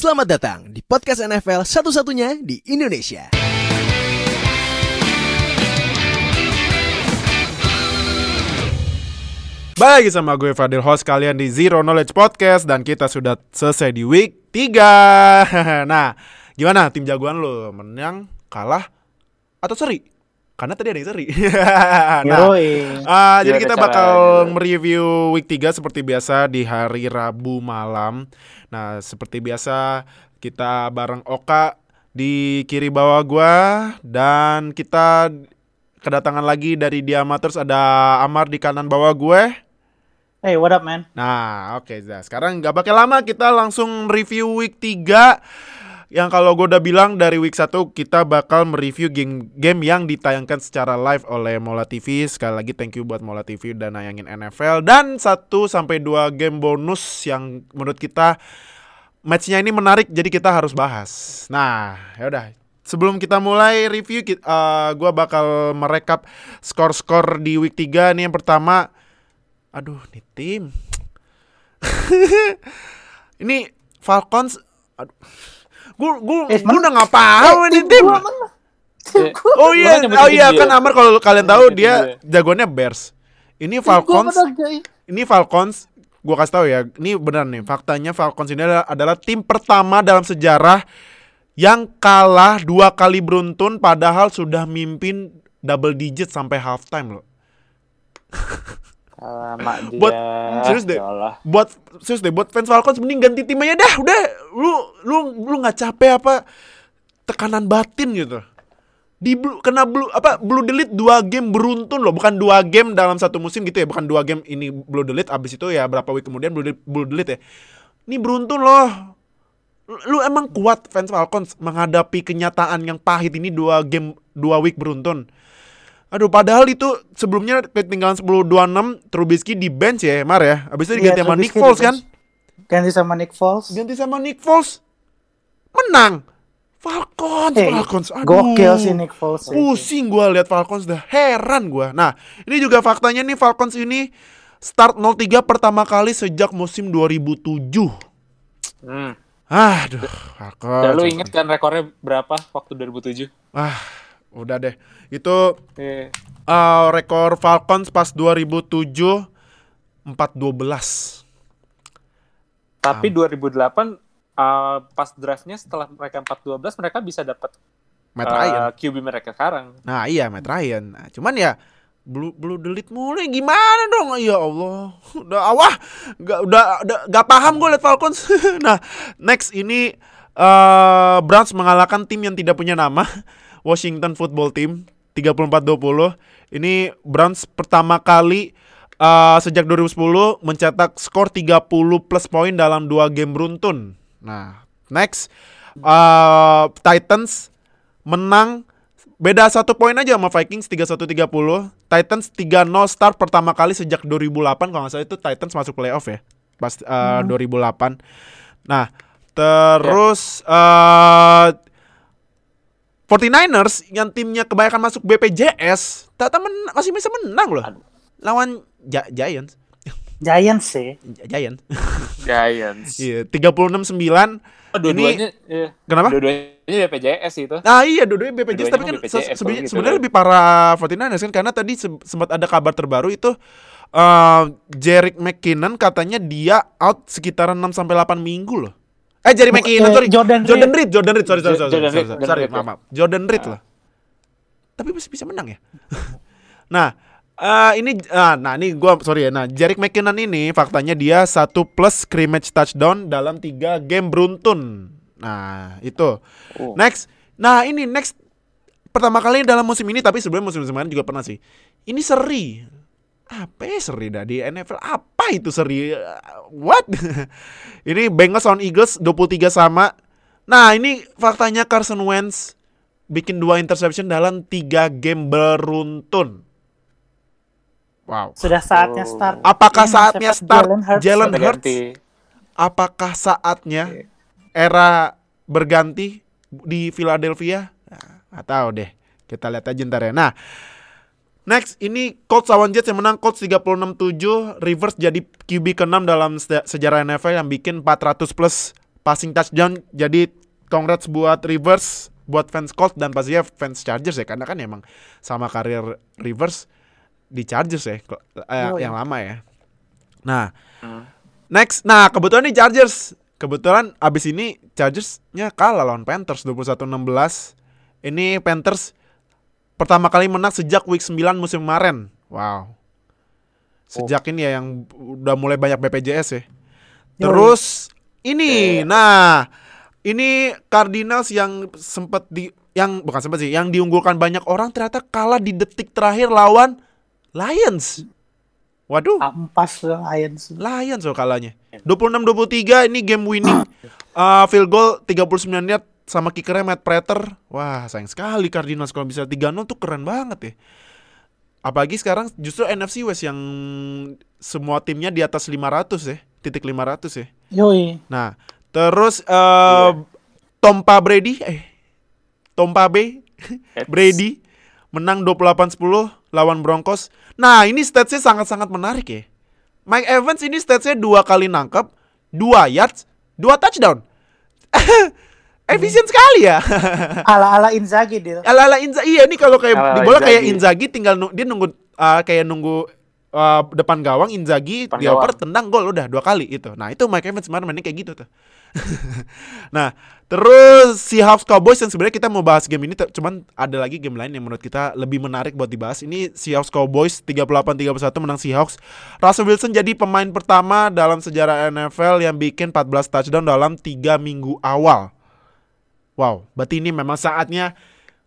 Selamat datang di podcast NFL satu-satunya di Indonesia. Lagi sama gue Fadil host kalian di Zero Knowledge Podcast dan kita sudah selesai di week 3. Nah, gimana tim jagoan lo? Menang, kalah, atau seri? Karena tadi ada yang seri. nah, ah, jadi kita bakal mereview week 3 seperti biasa di hari Rabu malam. Nah, seperti biasa kita bareng Oka di kiri bawah gua dan kita kedatangan lagi dari Diamaters ada Amar di kanan bawah gue. Hey, what up, man? Nah, oke. Nah, sekarang nggak pakai lama kita langsung review week 3 yang kalau gue udah bilang dari week 1 kita bakal mereview game game yang ditayangkan secara live oleh Mola TV. Sekali lagi thank you buat Mola TV udah nayangin NFL dan 1 sampai 2 game bonus yang menurut kita matchnya ini menarik jadi kita harus bahas. Nah, ya udah. Sebelum kita mulai review, ki- eh, gua bakal merekap skor-skor di week 3 nih yang pertama. Aduh, nih tim. ini Falcons. Aduh. Gue gue Eh, gue udah nggak paham Eh, ini tim tim. gua? Eh, Oh iya, oh iya dia. kan Amar kalau kalian tahu dia dia. jagoannya Bears. Ini gua Falcons. Ini Falcons, gua kasih tahu ya, ini benar nih. Faktanya Falcons ini adalah, adalah tim pertama dalam sejarah yang kalah dua kali beruntun padahal sudah mimpin double digit sampai halftime loh. Alamak dia. Buat- serius deh. Ya. Buat serius deh, buat fans Falcons mending ganti tim aja dah, udah. Lu lu lu nggak capek apa tekanan batin gitu. Di blue, kena blue apa blue delete dua game beruntun loh, bukan dua game dalam satu musim gitu ya, bukan dua game ini blue delete abis itu ya berapa week kemudian blue delete, blue delete ya. Ini beruntun loh. Lu- Lu emang kuat fans Falcons menghadapi kenyataan yang pahit ini dua game dua week beruntun. Aduh, padahal itu sebelumnya ketinggalan 10-26 Trubisky di bench ya, Mar ya. Habis itu Iya, diganti sama Nick Foles kan? Ganti sama Nick Foles. Ganti sama Nick Foles. Menang. Falcons, Hey, Falcons. Aduh. Gokil sih Nick Foles. sih. Pusing gua lihat Falcons dah. Heran gua. Nah, ini juga faktanya nih Falcons ini start 0-3 pertama kali sejak musim 2007. Hmm. Aduh, Falcons. Dan lu inget kan rekornya berapa waktu 2007? Ah, udah deh. Itu Eh, uh, rekor Falcons pas 2007 4-12. tapi 2008 uh, pas draftnya setelah mereka 4-12 mereka bisa dapat Matt uh, Ryan. QB mereka sekarang. Nah, iya Matt Ryan. Nah, cuman ya blue blue delete mulai gimana dong? Ya Allah. Udah awah, nggak udah, udah gak paham gue liat Falcons. nah, next ini eh Browns mengalahkan tim yang tidak punya nama, Washington Football Team 34-20. Ini Browns pertama kali eh, sejak 2010 mencetak skor 30 plus poin dalam dua game beruntun. Nah, next eh, Titans menang beda satu poin aja sama Vikings 31-30. Titans 3-0 start pertama kali sejak 2008 kalau nggak salah itu Titans masuk playoff ya. Pas uh, 2008. Nah, terus eh 49ers yang timnya kebanyakan masuk BPJS ternyata men- masih bisa menang loh. Lawan Gi- Giants. Giants sih. Gi- Giants. Giants. Iya, 36-9. Oh, dua-duanya iya. Kenapa? Dua-duanya BPJS itu. Nah iya dua-duanya BPJS Dua-duanya tapi kan BPJS, se- sebenarnya gitu sebenarnya lebih parah 49ers kan karena tadi se- sempat ada kabar terbaru itu eh Jerick McKinnon katanya dia out sekitaran 6 sampai 8 minggu loh. Eh Jerry McKinnon eh, sorry. Jordan Jordan Reed, Jordan Reed, sorry sorry sorry. Jordan sorry, Reed, sorry, Jordan sorry, Reed, maaf, maaf. Jordan Reed Ah. lah. Tapi masih bisa menang ya. nah, eh, ini ah, nah ini gua sorry ya. Nah, Jerick McKinnon ini faktanya dia satu plus scrimmage touchdown dalam tiga game beruntun. Nah, itu. Oh. Next. Nah, ini next pertama kali dalam musim ini tapi sebelum musim kemarin juga pernah sih. Ini seri. Apa ya seri dah di NFL? Apa itu seri? Uh, What? ini Bengals on Eagles 23 sama. Nah, ini faktanya Carson Wentz bikin dua interception dalam tiga game beruntun. Wow. Sudah saatnya Oh. start. Apakah Ini saatnya start Jalen Hurts. Jalen Hurts? Apakah saatnya era berganti di Philadelphia? Nah, tahu deh. Kita lihat aja ntar ya. Nah, next ini Colts lawan Jets yang menang Colts 36-7, Rivers jadi QB ke-6 dalam se- sejarah NFL yang bikin 400 plus passing touchdown jadi congrats buat Rivers buat fans Colts dan pastinya fans Chargers ya karena kan emang sama karir Rivers di Chargers ya eh, Oh, yang iya. lama ya. Nah, next nah kebetulan nih Chargers kebetulan abis ini Chargersnya kalah lawan Panthers 21-16. Ini Panthers pertama kali menang sejak week 9 musim kemarin. Wow. Sejak ini ya yang udah mulai banyak BPJS ya. Terus ini nah ini Cardinals yang sempat di yang bukan sempat sih yang diunggulkan banyak orang ternyata kalah di detik terakhir lawan Lions. Waduh, Ampas Lions. Lions loh kalahnya. 26-23 ini game winning. Uh, field goal 39 yard sama kickernya Matt Prater. Wah, sayang sekali Cardinals kalau bisa 3-0 tuh keren banget ya. Apalagi sekarang justru NFC West yang semua timnya di atas 500 ya, titik 500 ya. Yoi. Nah, terus eh Tompa Brady eh Tompa B Brady menang 28-10 lawan Broncos. Nah, ini statsnya sangat-sangat menarik ya. Mike Evans ini statsnya dua kali nangkep, dua yards, dua touchdown. Efisien sekali ya. Ala-ala Inzaghi dia. Ala-ala Inzaghi. Iya, ini kalau kayak Ala-ala di bola kayak Inzaghi. Tinggal nu- dia nunggu uh, kayak nunggu uh, depan gawang Inzaghi Depan dioper gawang. tendang gol udah dua kali itu. Nah, itu Mike Evans kemarin mainnya kayak gitu tuh. nah, terus Seahawks Cowboys yang sebenarnya kita mau bahas game ini cuman ada lagi game lain yang menurut kita lebih menarik buat dibahas. Ini Seahawks Cowboys 38-31 menang Seahawks. Russell Wilson jadi pemain pertama dalam sejarah NFL yang bikin 14 touchdown dalam 3 minggu awal. Wow, berarti ini memang saatnya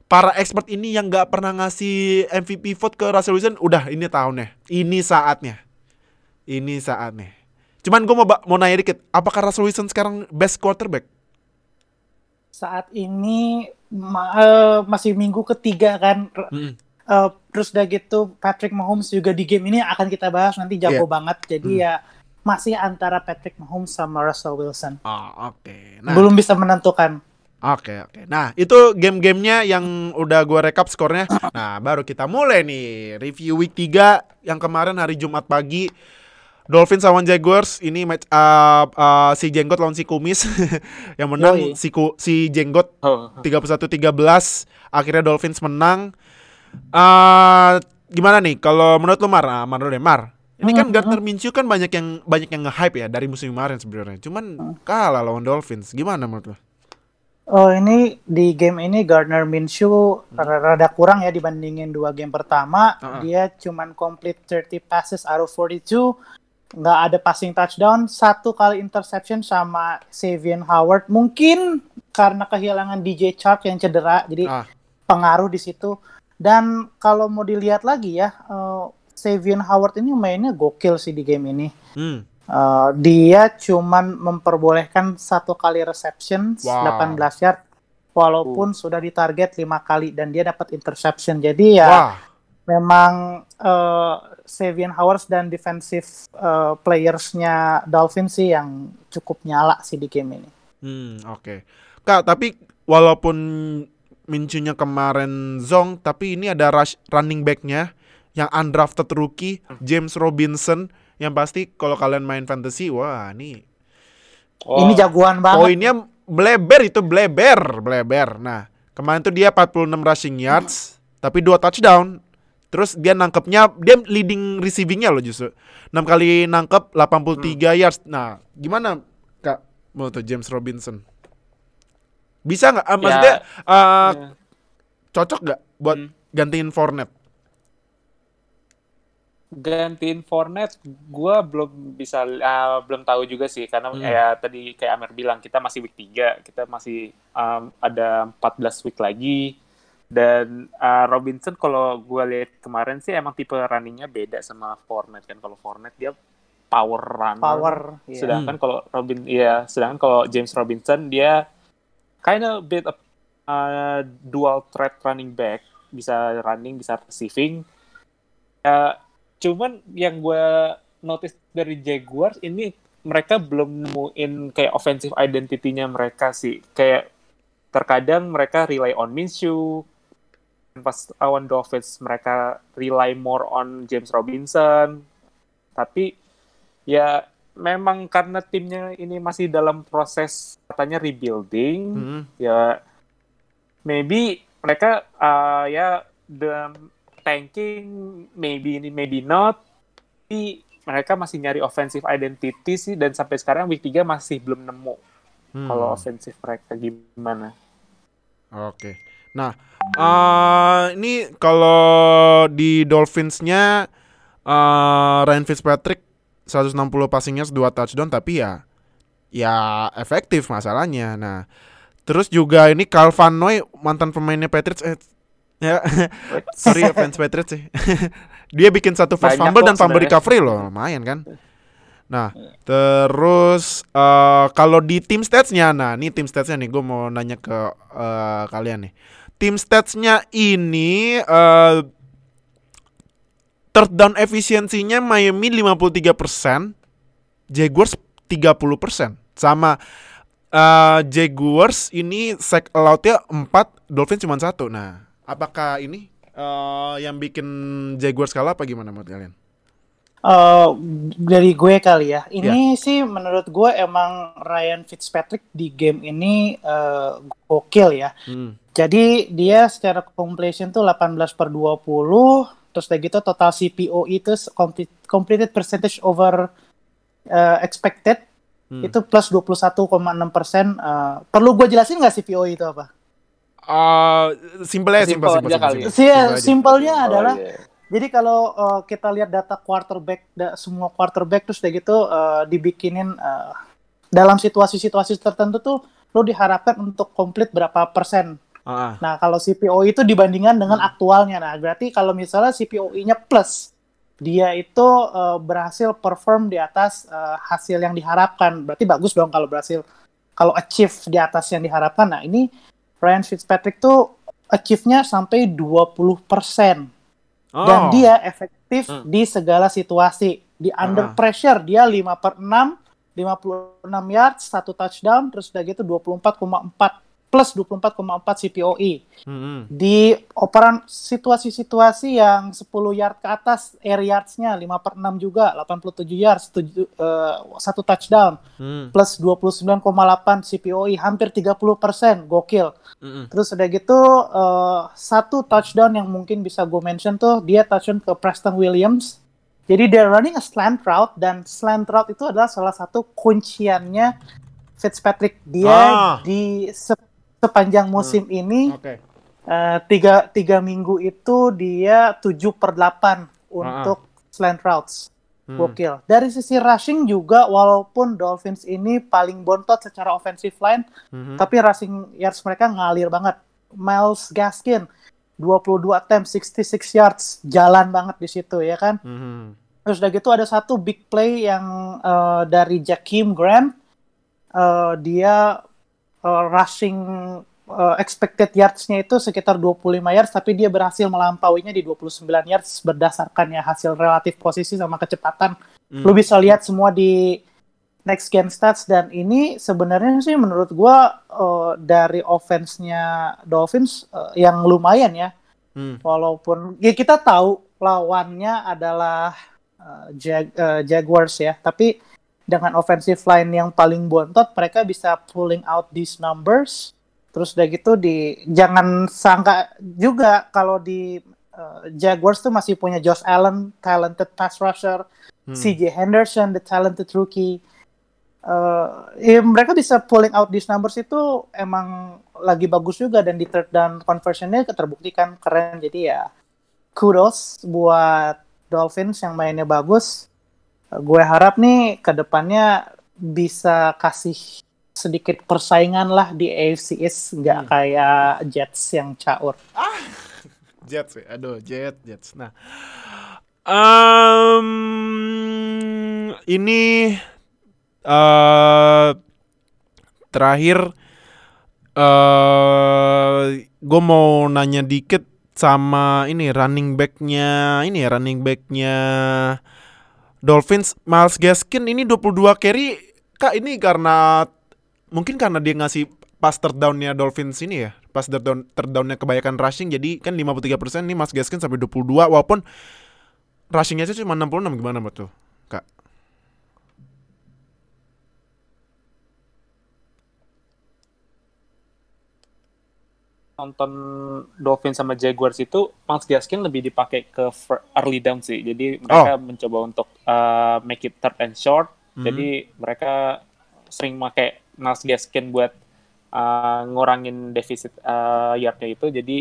para expert ini yang nggak pernah ngasih MVP vote ke Russell Wilson, udah ini tahunnya, ini saatnya, ini saatnya. Cuman gue mau mau nanya dikit, apakah Russell Wilson sekarang best quarterback? Saat ini ma- eh, masih minggu ketiga kan. Mm-mm. eh, terus udah gitu Patrick Mahomes juga di game ini akan kita bahas nanti jago Iya. banget. Jadi ya masih antara Patrick Mahomes sama Russell Wilson. Oh, oke. Nah, Belum bisa menentukan. Oke oke. Nah itu game-gamenya yang udah gua rekap skornya. Nah baru kita mulai nih review week 3 yang kemarin hari Jumat pagi. Dolphins lawan Jaguars ini match up uh, si Jenggot lawan si Kumis yang menang Yoi. si Ku- si Jenggot Oh. 31-13 akhirnya Dolphins menang. eh gimana nih kalau menurut lu Mar? Ah, Mar deh, Mar. Ini kan Gardner Minshew kan banyak yang banyak yang nge-hype ya dari musim kemarin sebenarnya. Cuman kalah lawan Dolphins. Gimana menurut lu? Oh ini di game ini Gardner Minshew rada kurang ya dibandingin dua game pertama. Uh-uh. Dia cuman complete 30 passes out of 42. Nggak ada passing touchdown. Satu kali interception sama Savion Howard. Mungkin karena kehilangan DJ Chark yang cedera. Jadi Ah. pengaruh di situ. Dan kalau mau dilihat lagi ya, eh, Savion Howard ini mainnya gokil sih di game ini. Hmm. Uh, dia cuman memperbolehkan satu kali reception Wow. 18 yard walaupun sudah ditarget lima kali dan dia dapat interception jadi ya Wah. memang uh, Savion Howard dan defensive uh, playersnya Dolphins sih yang cukup nyala sih di game ini Hmm, oke. Kak, tapi walaupun Mincunya kemarin zong, tapi ini ada rush running back-nya yang undrafted rookie James Robinson yang pasti kalau kalian main fantasy, wah ini Oh. ini jagoan banget poinnya bleber itu bleber, bleber. Nah, kemarin tuh dia 46 rushing yards, tapi dua touchdown. Terus dia nangkepnya, dia leading receivingnya loh justru. 6 kali nangkep 83 yards. Nah, gimana Kak menurut tuh James Robinson? Bisa nggak? Ah, maksudnya ah, Ya. cocok nggak buat Hmm. gantiin Fournette? Gantiin Fournette gue belum bisa uh, belum tahu juga sih. Karena Hmm. ya tadi kayak Amer bilang kita masih week 3 kita masih um, ada 14 week lagi. Dan uh, Robinson kalau gue lihat kemarin sih emang tipe runningnya beda sama Fournette kan. Kalau Fournette dia power runner. Power iya. sedangkan kalau Robin ya sedangkan kalau James Robinson dia kind of bit of uh, dual threat running back. Bisa running bisa receiving. Ya cuman yang gue notice dari Jaguars ini mereka belum nemuin kayak offensive identity-nya mereka sih kayak terkadang mereka rely on Minshew pas lawan Dolphins mereka rely more on James Robinson tapi ya memang karena timnya ini masih dalam proses katanya rebuilding, Hmm. ya maybe mereka uh, ya the tanking maybe ini maybe not tapi mereka masih nyari offensive identity sih dan sampai sekarang week 3 masih belum nemu Hmm. kalau offensive mereka gimana. Oke. Nah, eh ini kalau di Dolphins-nya eh Ryan Fitzpatrick 160 passing yards 2 touchdown tapi ya ya efektif masalahnya. Nah, terus juga ini Calvin Noy mantan pemainnya Patriots eh, ya sorry ya fans Patriots sih. Dia bikin satu force Banyak fumble dan fumble sebenarnya. recovery loh, lumayan kan. Nah, terus eh kalau di tim statsnya, nah ini tim statsnya nih, gue mau nanya ke eh, kalian nih. Tim statsnya ini eh third down efisiensinya Miami 53%, Jaguars 30%. Sama eh Jaguars ini sack allowed-nya 4, Dolphins cuma satu. Nah, apakah ini eh yang bikin Jaguars kalah apa gimana menurut kalian? Eh, dari gue kali ya. Ini sih menurut gue emang Ryan Fitzpatrick di game ini eh, gokil ya. Hmm. Jadi dia secara completion tuh 18 per 20, terus udah gitu total CPO itu complete, completed percentage over uh, expected Hmm. itu plus 21,6 persen. Uh, perlu gue jelasin nggak CPO itu apa? Uh, simple aja, simple, Simple simple, aja simple, kali simple. Sih, Simple aja. simpelnya Oh, adalah iya. jadi kalau uh, kita lihat data quarterback, da- semua quarterback terus udah gitu uh, dibikinin uh, dalam situasi-situasi tertentu tuh lo diharapkan untuk komplit berapa persen. Ah. Nah, kalau CPO itu dibandingkan dengan aktualnya. Nah, berarti kalau misalnya CPOI-nya plus, dia itu uh, berhasil perform di atas uh, hasil yang diharapkan. Berarti bagus dong kalau berhasil kalau achieve di atas yang diharapkan. Nah, ini Ryan Fitzpatrick tuh achieve-nya sampai 20%. Oh. Dan dia efektif Hmm. di segala situasi. Di under Ah. pressure dia 5 per 6, 56 yards, satu touchdown, terus udah gitu 24,4 plus 24,4 CPOE. Hmm, hmm. Di operan situasi-situasi yang 10 yard ke atas, air yards-nya 5 per 6 juga, 87 yards, tujuh- eh, satu touchdown, Hmm, plus 29,8 CPOE, hampir 30%, gokil. hmm, hmm. Terus udah gitu eh, satu touchdown yang mungkin bisa gue mention tuh dia touchdown ke Preston Williams. Jadi dia running a slant route dan slant route itu adalah salah satu kunciannya Fitzpatrick. Dia Ah. di sepanjang musim ini Oke. eh, tiga, tiga minggu itu dia 7 per 8 untuk slant routes. Hmm. Gokil. Dari sisi rushing juga walaupun Dolphins ini paling bontot secara offensive line, Mhm. tapi rushing yards mereka ngalir banget. Miles Gaskin 22 attempt 66 yards, jalan banget di situ ya kan. Mhm. Terus udah gitu ada satu big play yang eh, dari Jakeem Graham Eh, dia eh, rushing eh, expected yards-nya itu sekitar 25 yards tapi dia berhasil melampauinya di 29 yards berdasarkan ya hasil relatif posisi sama kecepatan. Hmm. Lu bisa lihat semua di next gen stats dan ini sebenarnya sih menurut gua eh, dari offense-nya Dolphins eh, yang lumayan ya. Hmm. Walaupun ya kita tahu lawannya adalah eh, Jag- eh, Jaguars ya, tapi dengan offensive line yang paling bontot mereka bisa pulling out these numbers. Terus udah gitu di jangan sangka juga kalau di eh, Jaguars tuh masih punya Josh Allen, talented pass rusher, Hmm. CJ Henderson, the talented rookie. Eh, ya mereka bisa pulling out these numbers itu emang lagi bagus juga dan di third down conversionnya terbuktikan keren jadi ya kudos buat Dolphins yang mainnya bagus. Gue harap nih ke depannya bisa kasih sedikit persaingan lah di AFC East. Nggak kayak Jets yang caur. Jets ya, aduh Jet Jets. Nah, um, ini eh terakhir eh gue mau nanya dikit sama ini running backnya ini ya running backnya Dolphins Miles Gaskin ini 22 carry. Kak ini karena mungkin karena dia ngasih pas third down-nya Dolphins ini ya? Pas third down third down-nya kebanyakan rushing jadi kan 53% nih Miles Gaskin sampai 22 walaupun rushingnya aja cuma 66 gimana betul kak nonton Dolphins sama Jaguars itu Miles Gaskin lebih dipakai ke early down sih. Jadi mereka mencoba untuk uh, make it third and short. Hmm. Jadi mereka sering pakai Miles Gaskin buat uh, ngurangin defisit uh, yardnya itu. Jadi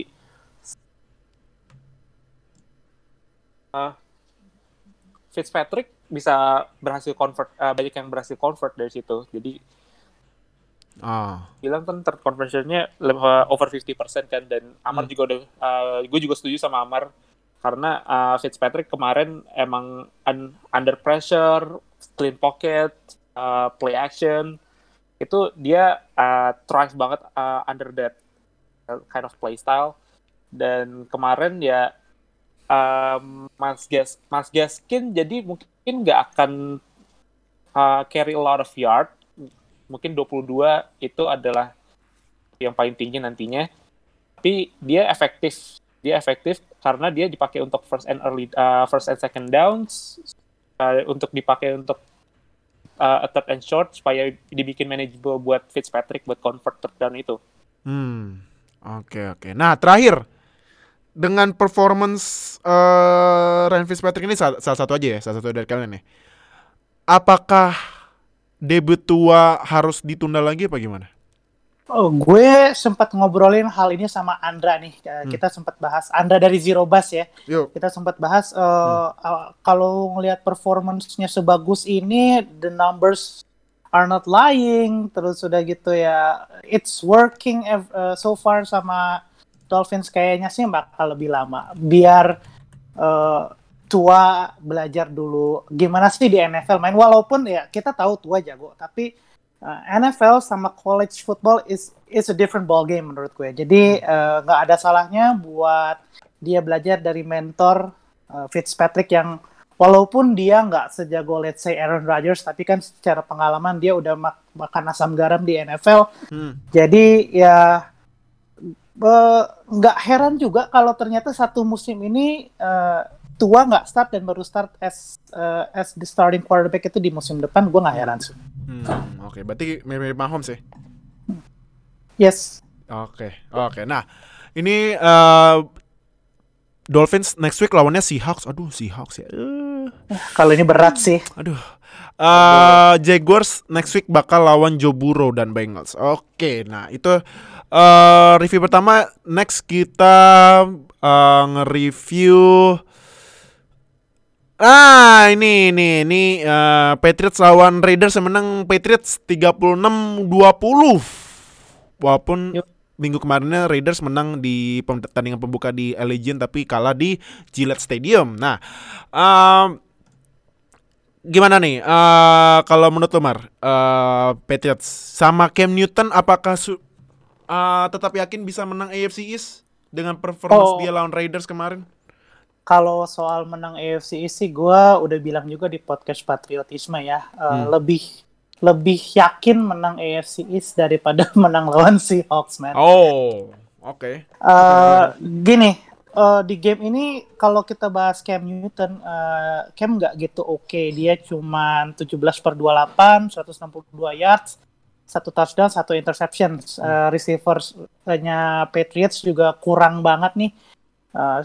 uh, Fitzpatrick bisa berhasil convert uh, banyak yang berhasil convert dari situ. Jadi Ah. bilang kan third conversionnya uh, over 50% kan dan Amar juga udah uh, gue juga setuju sama Amar. Karena uh, Fitzpatrick kemarin emang un- under pressure, clean pocket, uh, play action. Itu dia uh, thrive banget uh, under that uh, kind of play style. Dan kemarin ya um, Mas Gas Mas Gaskin jadi mungkin nggak akan uh, carry a lot of yard mungkin 22 itu adalah yang paling tinggi nantinya. Tapi dia efektif. Dia efektif karena dia dipakai untuk first and early uh, first and second downs uh, untuk dipakai untuk uh, third and short supaya dibikin manageable buat Fitzpatrick buat convert third down itu. Hmm. Oke oke. Nah terakhir dengan performance eh Ryan Fitzpatrick ini salah, salah satu aja ya, salah satu dari kalian nih. Apakah debut tua harus ditunda lagi apa gimana? Oh, gue sempat ngobrolin hal ini sama Andra nih. Eh, Kita sempat bahas Andra dari Zero Bus ya. Yuk. Kita sempat bahas eh, uh, kalau ngelihat performance-nya sebagus ini, the numbers are not lying. Terus sudah gitu ya, it's working ev- eh, so far sama Dolphins kayaknya sih bakal lebih lama. Biar eh, tua belajar dulu gimana sih di NFL main. Walaupun ya kita tahu tua jago, tapi Uh, NFL sama college football is is a different ball game menurut gue. Jadi uh, nggak ada salahnya buat dia belajar dari mentor uh, Fitzpatrick yang walaupun dia nggak sejago let's say Aaron Rodgers, tapi kan secara pengalaman dia udah mak- makan asam garam di NFL. Hmm. Jadi ya eh, nggak heran juga kalau ternyata satu musim ini eh, tua nggak start dan baru start as eh, as the starting quarterback itu di musim depan. Gue nggak heran sih. Hmm, Oke, berarti mirip-mirip Mahomes ya? Yes. Oke, oke. Nah, ini eh, Dolphins next week lawannya Seahawks. Aduh, Seahawks ya. Eh, Kalau ini berat sih. aduh. Eh, Jaguars next week bakal lawan Joe Burrow dan Bengals. Oke, nah itu eh review pertama. Next kita eh, nge-review Ah, ini ini ini eh, Patriots lawan Raiders yang menang Patriots 36-20. Walaupun Yuk. minggu kemarinnya Raiders menang di pertandingan pembuka di Allegiant tapi kalah di Gillette Stadium. Nah, em, gimana nih? Eh, kalau menurut lo Mar, eh, Patriots sama Cam Newton apakah su- eh, tetap yakin bisa menang AFC East dengan performance Oh. dia lawan Raiders kemarin? Kalau soal menang AFC East sih gue udah bilang juga di podcast Patriotisme ya. eh, Lebih lebih yakin menang AFC East daripada menang lawan Seahawks, man. Oh, oke. Eh, gini, eh, di game ini kalau kita bahas Cam Newton, eh, Cam nggak gitu oke. Dia cuman 17 per 28, 162 yards, satu touchdown, satu interception. Eh, Receivers-nya Patriots juga kurang banget nih. Eh,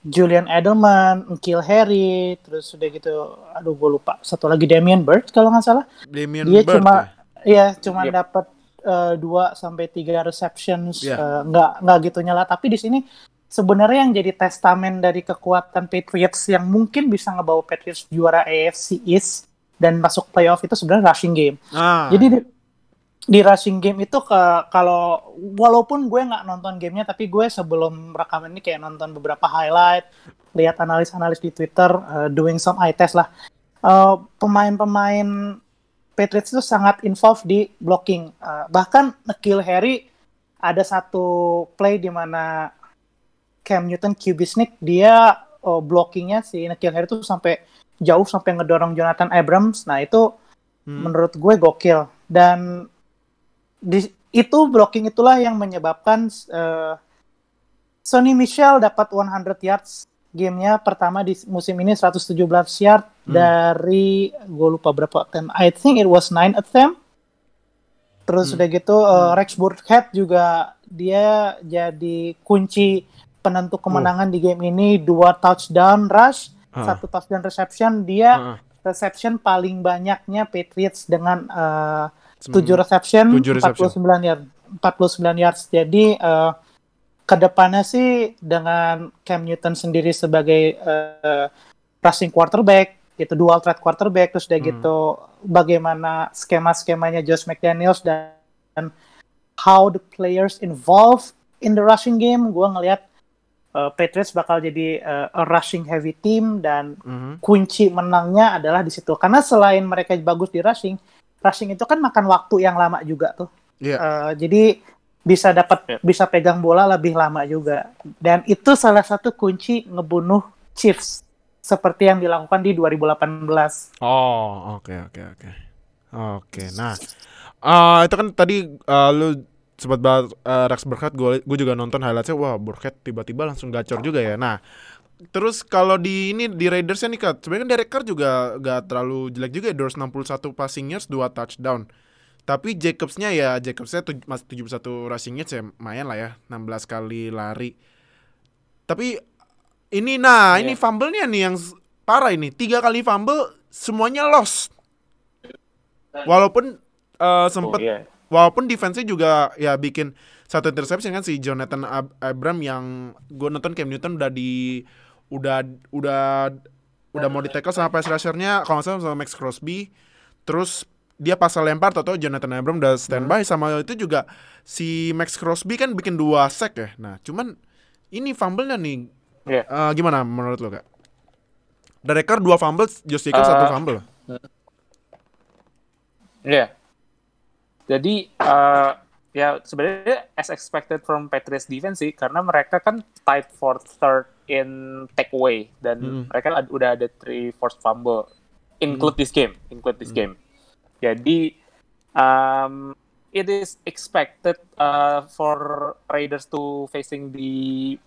Julian Edelman, Kill Harry, terus udah gitu, aduh gue lupa. Satu lagi Damian Bird kalau nggak salah Damian dia Bird cuma ya? iya cuma Yep. dapat eh, dua sampai tiga receptions Iya. eh, nggak nggak gitu nyala tapi di sini sebenarnya yang jadi testamen dari kekuatan Patriots yang mungkin bisa ngebawa Patriots juara AFC East dan masuk playoff itu sebenarnya rushing game Ah, jadi di, rushing game itu ke kalau walaupun gue nggak nonton gamenya tapi gue sebelum rekaman ini kayak nonton beberapa highlight lihat analis-analis di Twitter uh, doing some eye test lah. Uh, pemain-pemain Patriots itu sangat involved di blocking. Uh, bahkan Nikhil Harry ada satu play di mana Cam Newton QB sneak dia uh, blockingnya si Nikhil Harry itu sampai jauh sampai ngedorong Jonathan Abrams. Nah itu Hmm. menurut gue gokil. Dan di, itu blocking itulah yang menyebabkan eh, Sonny Michel dapat 100 yards gamenya pertama di musim ini 117 yard dari gue lupa berapa attempt I think it was 9 attempt Terus Hmm. udah gitu uh, Rex Burkhead juga dia jadi kunci penentu kemenangan di game ini dua touchdown rush, Ah. satu touchdown reception. Dia Heeh. reception paling banyaknya Patriots dengan uh, 7 reception, tujuh reception. 49 yard, 49 yards. Jadi uh, ke depannya sih dengan Cam Newton sendiri sebagai uh, rushing quarterback, gitu dual threat quarterback, terus udah Hmm. gitu bagaimana skema-skemanya Josh McDaniels dan, dan how the players involved in the rushing game, gue ngelihat uh, Patriots bakal jadi uh, a rushing heavy team dan Mhm. kunci menangnya adalah di situ. Karena selain mereka bagus di rushing, rushing itu kan makan waktu yang lama juga tuh. Iya. Eh, jadi bisa dapat Iya. bisa pegang bola lebih lama juga. Dan itu salah satu kunci ngebunuh Chiefs seperti yang dilakukan di 2018. Oh, oke oke oke. Oke. Nah, eh itu kan tadi eh, lu sempat bahas eh, Rex Burkhead gue gue juga nonton highlightsnya wah Burkhead tiba-tiba langsung gacor juga ya. Nah, terus kalau di ini di Raiders nih Kak, sebenarnya kan Derek Carr juga gak terlalu jelek juga ya 261 passing yards, 2 touchdown. Tapi Jacobsnya ya Jacobsnya masih 71 rushing yards ya lumayan lah ya 16 kali lari. Tapi ini nah Iya. ini fumble-nya nih yang parah ini tiga kali fumble semuanya lost. Walaupun eh, sempet Oh, iya. walaupun defense-nya juga ya bikin satu interception kan si Jonathan Ab- Abram yang gue nonton Cam Newton udah di udah udah udah mau di tackle sama pass rusher-nya kalau nggak salah sama Max Crosby terus dia pasal lempar atau Jonathan Abram udah standby sama itu juga si Max Crosby kan bikin dua sack ya nah cuman ini fumble-nya nih Iya. eh, gimana menurut lo kak? Carr dua fumble, Josh Jacobs satu Eh, fumble. Iya. Jadi uh, ya sebenarnya as expected from Patriots defense sih karena mereka kan tied for third in takeaway dan Hmm. mereka udah ada three forced fumble include this game, include this game. Jadi um, it is expected uh, for Raiders to facing the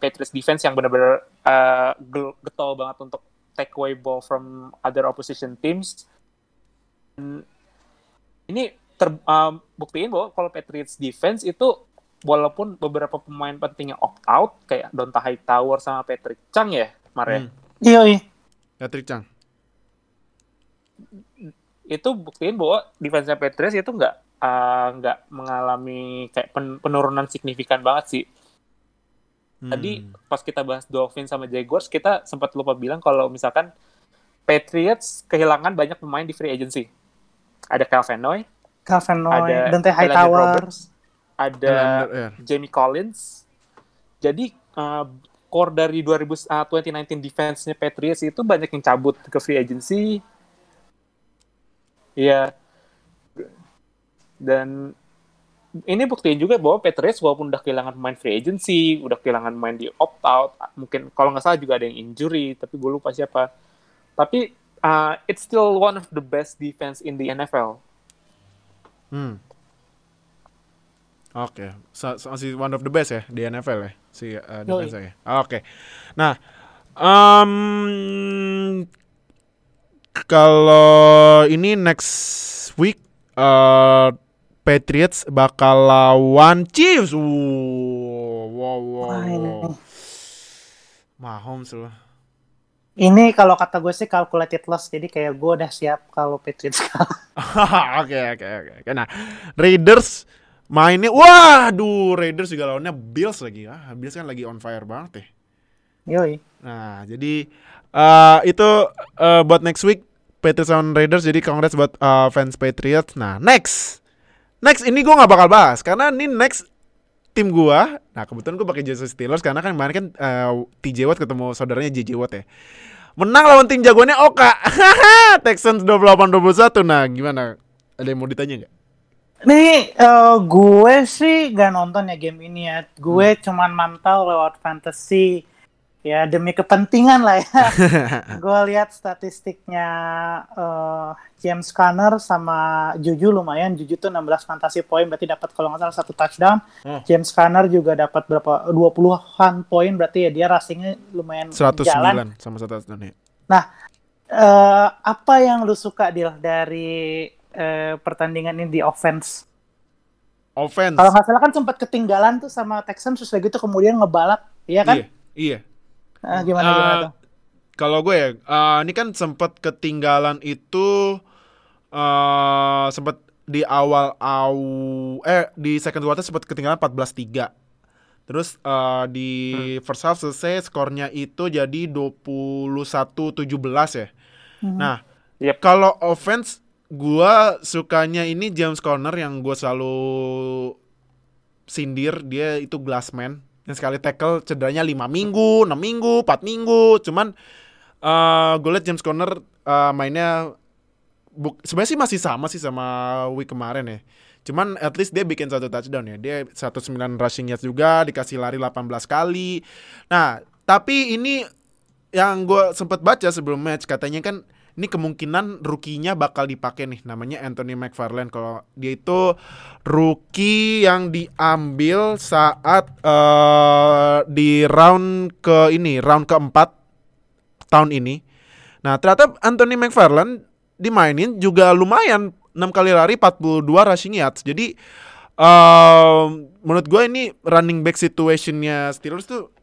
Patriots defense yang benar-benar uh, getol banget untuk take away ball from other opposition teams. Dan ini ter, um, buktiin bahwa kalau Patriots defense itu walaupun beberapa pemain pentingnya opt out kayak Donta Hightower sama Patrick Chung ya, Mar ya, Hmm. Iya, iya. Patrick Chang. itu buktiin bahwa defense Patriots itu nggak uh, nggak mengalami kayak pen- penurunan signifikan banget sih. Tadi Hmm. pas kita bahas Dolphins sama Jaguars kita sempat lupa bilang kalau misalkan Patriots kehilangan banyak pemain di free agency. Ada Calvin Noy, Calvin Noy, ada Dante Hightower. Roberts, ada Elander, ya. Jamie Collins. Jadi uh, core dari 2000, uh, 2019 defense-nya Patriots itu banyak yang cabut ke free agency. Iya. Dan ini buktiin juga bahwa Patriots walaupun udah kehilangan pemain free agency, udah kehilangan pemain di opt out, mungkin kalau nggak salah juga ada yang injury, tapi gue lupa siapa. Tapi uh, it's still one of the best defense in the NFL. Hmm. Oke, Sa- sa- masih one of the best ya di NFL ya si uh, defense ya. Oke. Nah, um, kalau ini next week uh, Patriots bakal lawan Chiefs. Wow, wow, wow. Mahomes loh. Ini kalau kata gue sih calculated loss, jadi kayak gue udah siap kalau Patriots kalah. Oke oke. oke. Nah, Raiders mainnya waduh, Raiders juga lawannya Bills lagi. Ah, Bills kan lagi on fire banget ya. Yoi. Nah, jadi eh itu eh, buat next week Patriots lawan Raiders. Jadi congrats buat eh, fans Patriots. Nah, next. Next ini gua nggak bakal bahas karena ini next tim gua. Nah, kebetulan gua pakai jersey Steelers karena kan kemarin kan eh, TJ Watt ketemu saudaranya JJ Watt ya. Menang lawan tim jagoannya Oka. Texans 28-21. Nah, gimana? Ada yang mau ditanya nggak? Nih, eh, gue sih gak nonton ya game ini ya. Gue cuman mantau lewat fantasy. Ya demi kepentingan lah ya. gue lihat statistiknya eh, James Conner sama Juju lumayan. Juju tuh 16 fantasy poin berarti dapat kalau nggak salah satu touchdown. Oh. James Conner juga dapat berapa 20-an poin berarti ya dia rushingnya lumayan 109 jalan. sama 109 ya. Eh, apa yang lu suka Dil dari eh, pertandingan ini di offense? offense. Kalau nggak salah kan sempat ketinggalan tuh sama Texans terus udah gitu kemudian ngebalap, iya kan? Iya, iya. Nah, gimana Eh, gimana tuh? Kalau gue ya, eh, ini kan sempat ketinggalan itu eh sempat di awal aw eh di second quarter sempat ketinggalan 14-3. Terus eh, di first half selesai skornya itu jadi 21-17 ya. Nah, Yep. kalau offense gua sukanya ini James Conner yang gua selalu sindir dia itu glassman yang sekali tackle cederanya 5 minggu, 6 minggu, 4 minggu. Cuman eh gue liat James Conner eh, mainnya sebenarnya sih masih sama sih sama week kemarin ya. Cuman at least dia bikin satu touchdown ya. Dia 19 rushing yards juga, dikasih lari 18 kali. Nah, tapi ini yang gue sempat baca sebelum match katanya kan ini kemungkinan rukinya bakal dipakai nih namanya Anthony McFarlane kalau dia itu rookie yang diambil saat eh, di round ke ini round keempat tahun ini. Nah ternyata Anthony McFarlane dimainin juga lumayan 6 kali lari 42 rushing yards. Jadi em, menurut gue ini running back situationnya Steelers tuh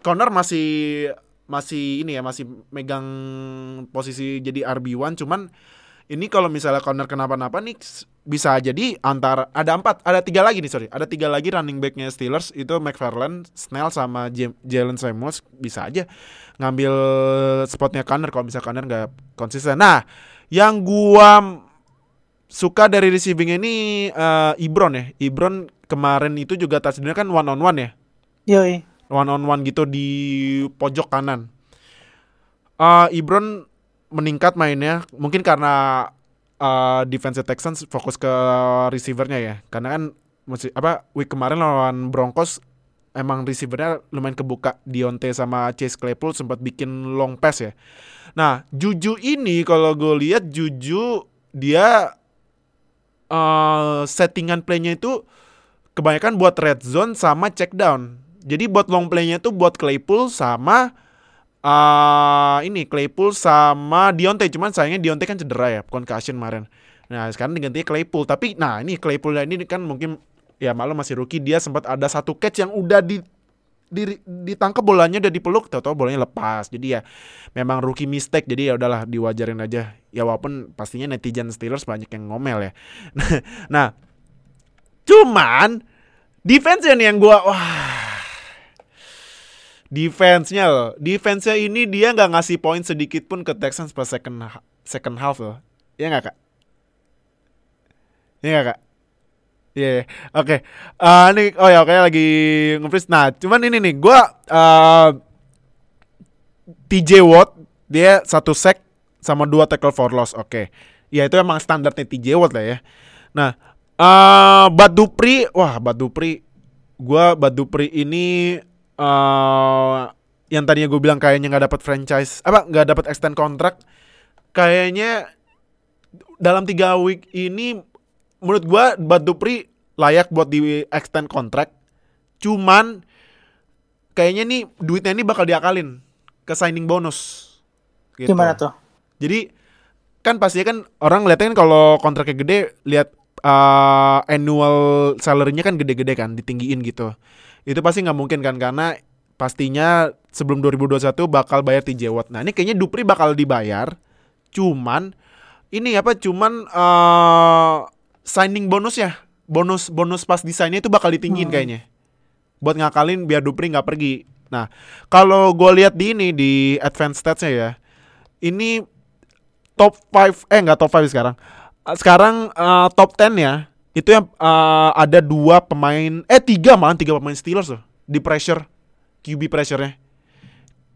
Connor masih masih ini ya masih megang posisi jadi RB1 cuman ini kalau misalnya Connor kenapa-napa nih bisa jadi antara ada empat ada tiga lagi nih sorry ada tiga lagi running backnya Steelers itu McFarland, Snell sama Jam- Jalen Samuels bisa aja ngambil spotnya Connor kalau misalnya Connor nggak konsisten. Nah yang gua suka dari receiving ini eh, Ibron ya Ibron kemarin itu juga touchdown kan one on one ya Yoi. One on one gitu di pojok kanan. Eh Ibron meningkat mainnya mungkin karena eh defense Texans fokus ke receivernya ya. Karena kan mesti apa week kemarin lawan Broncos emang receivernya lumayan kebuka Dionte sama Chase Claypool sempat bikin long pass ya. Nah, Juju ini kalau gue lihat Juju dia eh settingan playnya itu kebanyakan buat red zone sama check down. Jadi buat long play-nya tuh buat Claypool sama eh ini Claypool sama Dionte cuman sayangnya Dionte kan cedera ya, concussion kemarin. Nah, sekarang diganti Claypool. Tapi nah ini Claypool ini kan mungkin ya malu masih rookie dia sempat ada satu catch yang udah di di ditangkap bolanya udah dipeluk tahu-tahu bolanya lepas. Jadi ya memang rookie mistake jadi ya udahlah diwajarin aja. Ya walaupun pastinya netizen Steelers banyak yang ngomel ya. nah, cuman defense yang gua wah defense-nya loh. Defense-nya ini dia nggak ngasih poin sedikit pun ke Texans pas second second half loh. Iya nggak kak? Iya nggak kak? Iya, iya. oke. Eh, ini oh ya oke lagi nge Nah, cuman ini nih, gua eh TJ Watt dia satu sack sama dua tackle for loss. Oke. Ya itu emang standarnya TJ Watt lah ya. Nah, eh Bud Dupri, wah Bud Dupri gua Bud Dupri ini eh yang tadinya gue bilang kayaknya nggak dapat franchise apa nggak dapat extend kontrak kayaknya dalam tiga week ini menurut gua Bud Dupri layak buat di extend kontrak cuman kayaknya nih duitnya ini bakal diakalin ke signing bonus gitu. Gimana tuh? Jadi kan pastinya kan orang ngeliatnya kan kalau kontraknya gede lihat uh, annual salary-nya kan gede-gede kan ditinggiin gitu. Itu pasti nggak mungkin kan karena pastinya sebelum 2021 bakal bayar TJ Watt. Nah, ini kayaknya Dupri bakal dibayar. Cuman ini apa cuman uh, signing bonus ya. Bonus bonus pas desainnya itu bakal ditinggiin kayaknya. Buat ngakalin biar Dupri nggak pergi. Nah, kalau gue lihat di ini di advance stats-nya ya. Ini top 5 eh nggak top 5 sekarang. Sekarang uh, top 10 ya. Itu yang uh, ada dua pemain eh tiga malah tiga pemain Steelers loh di pressure QB pressure-nya.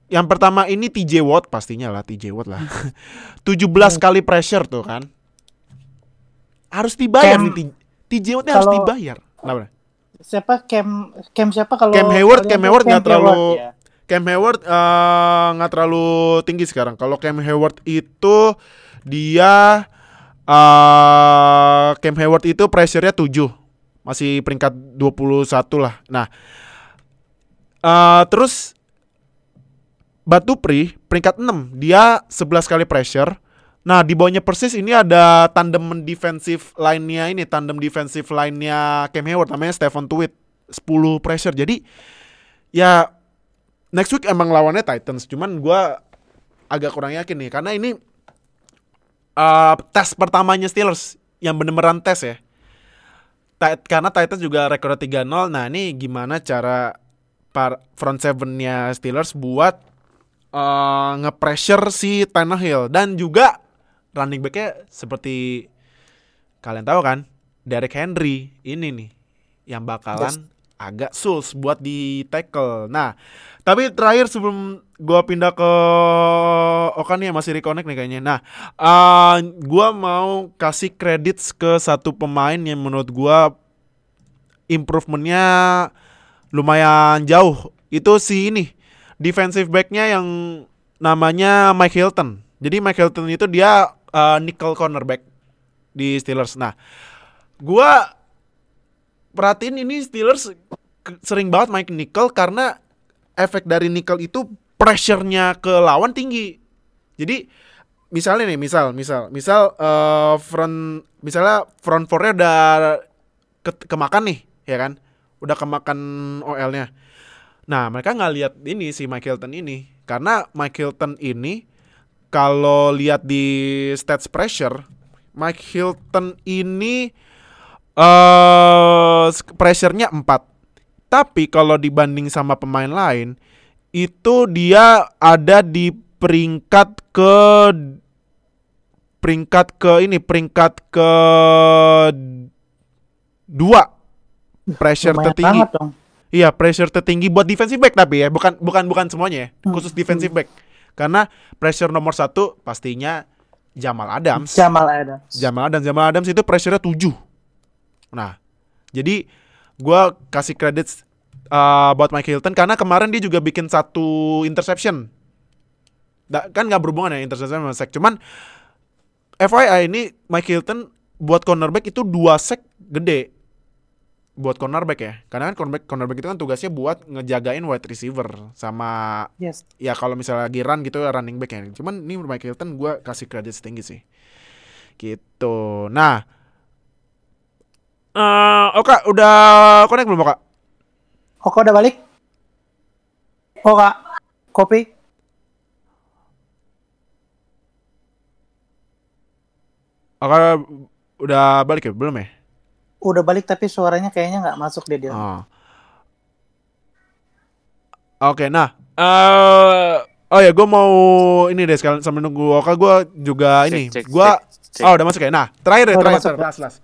Yang pertama ini TJ Watt pastinya lah TJ Watt lah. 17 kali pressure tuh kan. Harus dibayar Cam- nih TJ Watt harus dibayar. Kenapa? Siapa Cam Cam siapa kalau Cam Hayward, Cam? Hayward nggak terlalu ya. Cam Hayward eh, nggak terlalu tinggi sekarang. Kalau Cam Hayward itu dia eh Cam Hayward itu pressure-nya 7. Masih peringkat 21 lah. Nah, eh terus Batu Pri peringkat 6. Dia 11 kali pressure, Nah, di bawahnya persis ini ada tandem defensive line-nya ini, tandem defensive line-nya Cam Hayward namanya Stephen Tuitt. 10 pressure. Jadi ya next week emang lawannya Titans, cuman gua agak kurang yakin nih karena ini uh, tes pertamanya Steelers yang bener-beneran tes ya. Tit- karena Titans juga rekornya 3-0. Nah, ini gimana cara par front seven-nya Steelers buat uh, nge-pressure si Tannehill dan juga running back-nya seperti kalian tahu kan, Derek Henry ini nih yang bakalan agak sus buat di tackle. Nah, tapi terakhir sebelum gua pindah ke Okan nih masih reconnect nih kayaknya. Nah, uh, gua mau kasih kredit ke satu pemain yang menurut gua improvementnya lumayan jauh. Itu si ini defensive backnya yang namanya Mike Hilton. Jadi Mike Hilton itu dia uh, nickel cornerback di Steelers. Nah, gua perhatiin ini Steelers sering banget main nickel karena efek dari nickel itu pressure-nya ke lawan tinggi. Jadi misalnya nih, misal, misal, misal eh, front, misalnya front four-nya udah ke- kemakan nih, ya kan? Udah kemakan OL-nya. Nah, mereka nggak lihat ini si Mike Hilton ini karena Mike Hilton ini kalau lihat di stats pressure, Mike Hilton ini eh pressure-nya 4. Tapi kalau dibanding sama pemain lain, itu dia ada di peringkat ke peringkat ke ini peringkat ke dua pressure Lumayan tertinggi. dong. Iya, pressure tertinggi buat defensive back tapi ya, bukan bukan bukan semuanya ya, khusus defensive back. Karena pressure nomor satu pastinya Jamal Adams. Jamal Adams. Jamal Adams, Jamal Adams itu pressure-nya 7. Nah, jadi gua kasih kredit uh, buat Mike Hilton karena kemarin dia juga bikin satu interception. Da- kan nggak berhubungan ya interception sama sack. Cuman FYI ini Mike Hilton buat cornerback itu dua sack gede buat cornerback ya. Karena kan cornerback, cornerback itu kan tugasnya buat ngejagain wide receiver sama Yes. ya kalau misalnya lagi run gitu ya running back ya. Cuman ini Mike Hilton gue kasih kredit setinggi sih. Gitu. Nah. Eh Oka udah connect belum Oka? Oke udah balik? Oh kak, kopi? Oka udah balik ya? Belum ya? Udah balik tapi suaranya kayaknya nggak masuk deh dia. Oh. Oke, nah. eh oh ya, gue mau ini deh sekalian sambil nunggu Oka, gue juga ini. cek, Gue cek, cek. oh udah masuk ya. Nah, terakhir ya, Oh, udah terakhir, masuk. terakhir, last, last.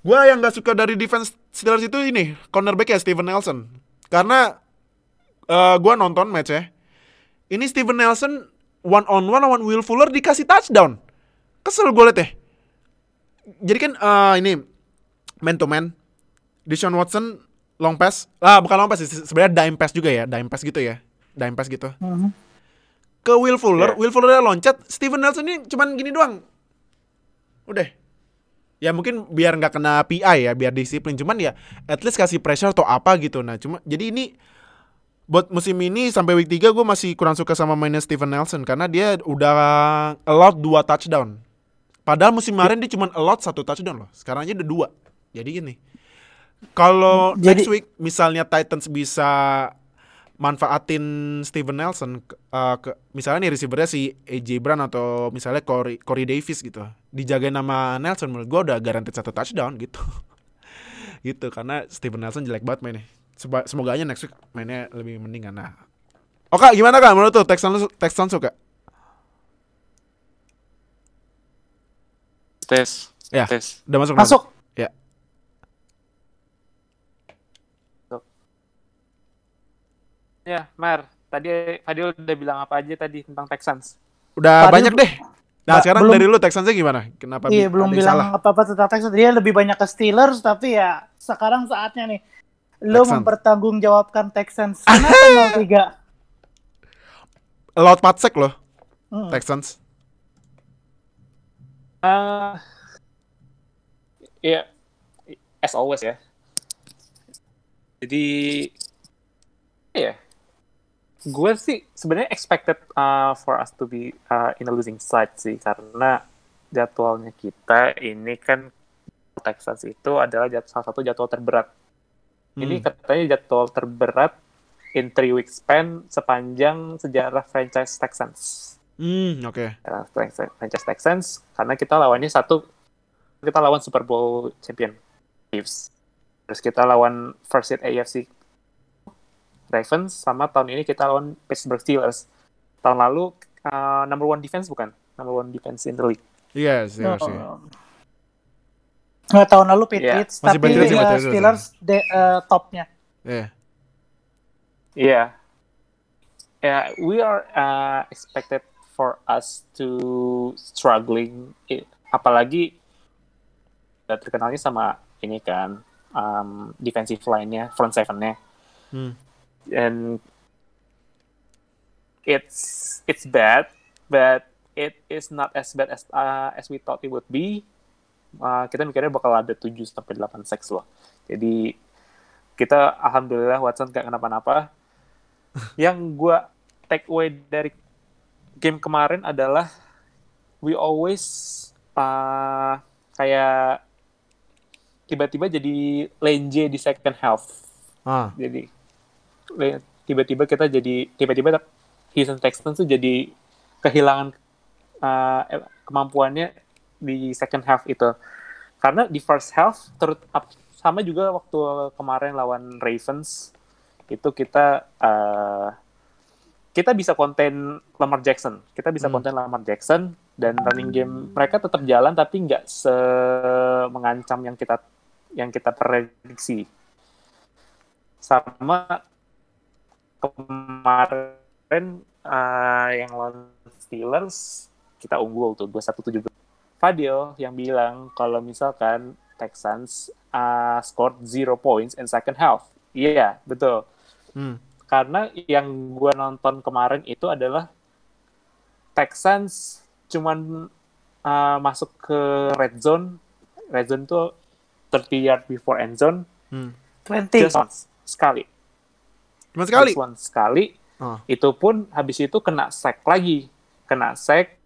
Gue yang gak suka dari defense Steelers itu ini cornerback ya Steven Nelson. Karena eh gue nonton match ya. Ini Steven Nelson one on one lawan Will Fuller dikasih touchdown. Kesel gue liat ya. Jadi kan eh, ini man to man. Deshaun Watson long pass. Ah, bukan long pass sih, sebenarnya dime pass juga ya, dime pass gitu ya. Dime pass gitu. Mhm. Ke Will Fuller, Iya. Will Fuller loncat, Steven Nelson ini cuman gini doang. Udah. Ya mungkin biar nggak kena PI ya, biar disiplin. Cuman ya at least kasih pressure atau apa gitu. Nah, cuma jadi ini buat musim ini sampai week 3 gue masih kurang suka sama mainnya Steven Nelson karena dia udah allowed dua touchdown. Padahal musim kemarin dia cuma allowed satu touchdown loh. Sekarang aja udah dua. Jadi gini. Kalau next week misalnya Titans bisa manfaatin Steven Nelson ke- uh, ke, misalnya nih receivernya si AJ Brown atau misalnya Corey, Corey Davis gitu dijagain nama Nelson menurut gue udah guaranteed satu touchdown gitu gitu karena Steven Nelson jelek banget mainnya Seba- semoga aja next week mainnya lebih mendingan nah Oke gimana kak menurut tuh Texans Texans suka Tes. Ya. Tes. udah masuk Masuk. Ya Mar. Tadi Fadil udah bilang apa aja tadi tentang Texans? udah Tadi banyak deh nah sekarang belum- dari lu Texansnya gimana kenapa Iya bi- belum bilang salah? apa-apa tentang Texans. Dia lebih banyak ke Steelers tapi ya sekarang saatnya nih lo Texans. mempertanggungjawabkan Texans. Kenapa 03? allowed 4 sack loh Hmm. Texans Ah, ya, as always ya. Jadi, ya, gue sih sebenarnya expected uh, for us to be uh, in a losing side sih karena jadwalnya kita ini kan Texans itu adalah jad- salah satu jadwal terberat. Ini Hmm. katanya jadwal terberat in three weeks span sepanjang sejarah franchise Texans. Hmm, oke. Ya, franchise franchise Texans karena kita lawannya satu kita lawan Super Bowl champion Chiefs. Terus kita lawan first seed AFC Ravens sama tahun ini kita lawan Pittsburgh Steelers. Tahun lalu uh, number one defense bukan? Number one defense in the league. Yes, yes, yes. Oh. Nggak tahun lalu Patriots, Masih tapi Patriots, uh, Patriots. Steelers de, uh, topnya. Iya. Yeah. Yeah, we are uh, expected for us to struggling, apalagi udah terkenalnya sama ini kan um, defensive line-nya, front seven-nya, Hmm. And it's it's bad, but it is not as bad as uh, as we thought it would be. Uh, kita mikirnya bakal ada 7 sampai 8 sacks loh. Jadi kita alhamdulillah Watson gak kenapa-napa. Yang gua take away dari game kemarin adalah we always uh, kayak tiba-tiba jadi lenje di second half. Ah, Jadi tiba-tiba kita jadi tiba-tiba Houston Texans tuh jadi kehilangan uh, kemampuannya di second half itu. Karena di first half terut up- sama juga waktu kemarin lawan Ravens itu kita uh, kita bisa konten Lamar Jackson, kita bisa Hmm. konten Lamar Jackson dan running game mereka tetap jalan tapi nggak se mengancam yang kita yang kita prediksi. Sama kemarin uh, yang lawan Steelers kita unggul tuh 21-17. Fadil yang bilang kalau misalkan Texans uh, scored zero points in second half. Iya, betul. hmm. Karena yang gua nonton kemarin itu adalah Texans cuman uh, masuk ke red zone. Red zone tuh 30 yard before end zone. Hmm. 20. Just once. Sekali. Cuma sekali. Once sekali. Ah. Itu pun habis itu kena sack lagi. Kena sack.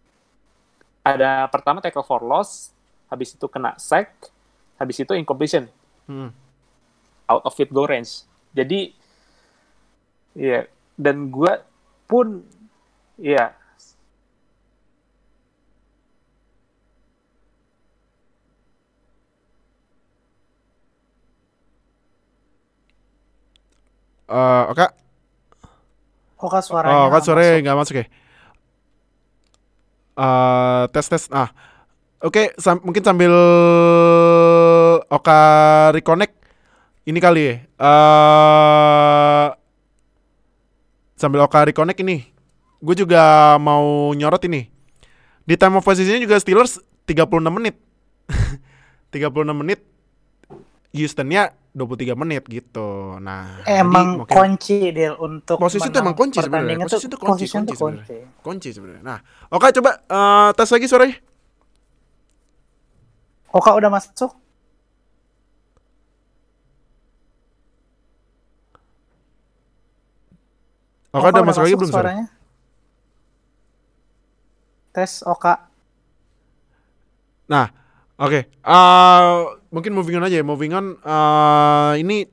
Ada pertama tackle for loss. Habis itu kena sack. Habis itu incompletion. Hmm. Out of field goal range. Jadi, iya. Dan gua pun, iya. Eh, oke. Oka suaranya. Oh, nggak sore masuk. nggak masuk ya? Eh, tes tes. Ah, oke. sam- mungkin sambil Oka reconnect ini kali ya. Eh, sambil Oka reconnect ini, gue juga mau nyorot ini. Di time of possession juga Steelers 36 menit. 36 menit. Houstonnya 23 menit gitu. Nah, jadi Emang mungkin- kunci Del untuk Posisi itu emang kunci sebenarnya. Posisi itu kunci, kunci kunci. kunci sebenarnya. Nah, oke coba eh, tes lagi suaranya. Oka udah masuk? Oke udah masuk lagi belum suara? suaranya? Tes Oka. Nah, oke. Eh, mungkin moving on aja ya. Moving on eh, ini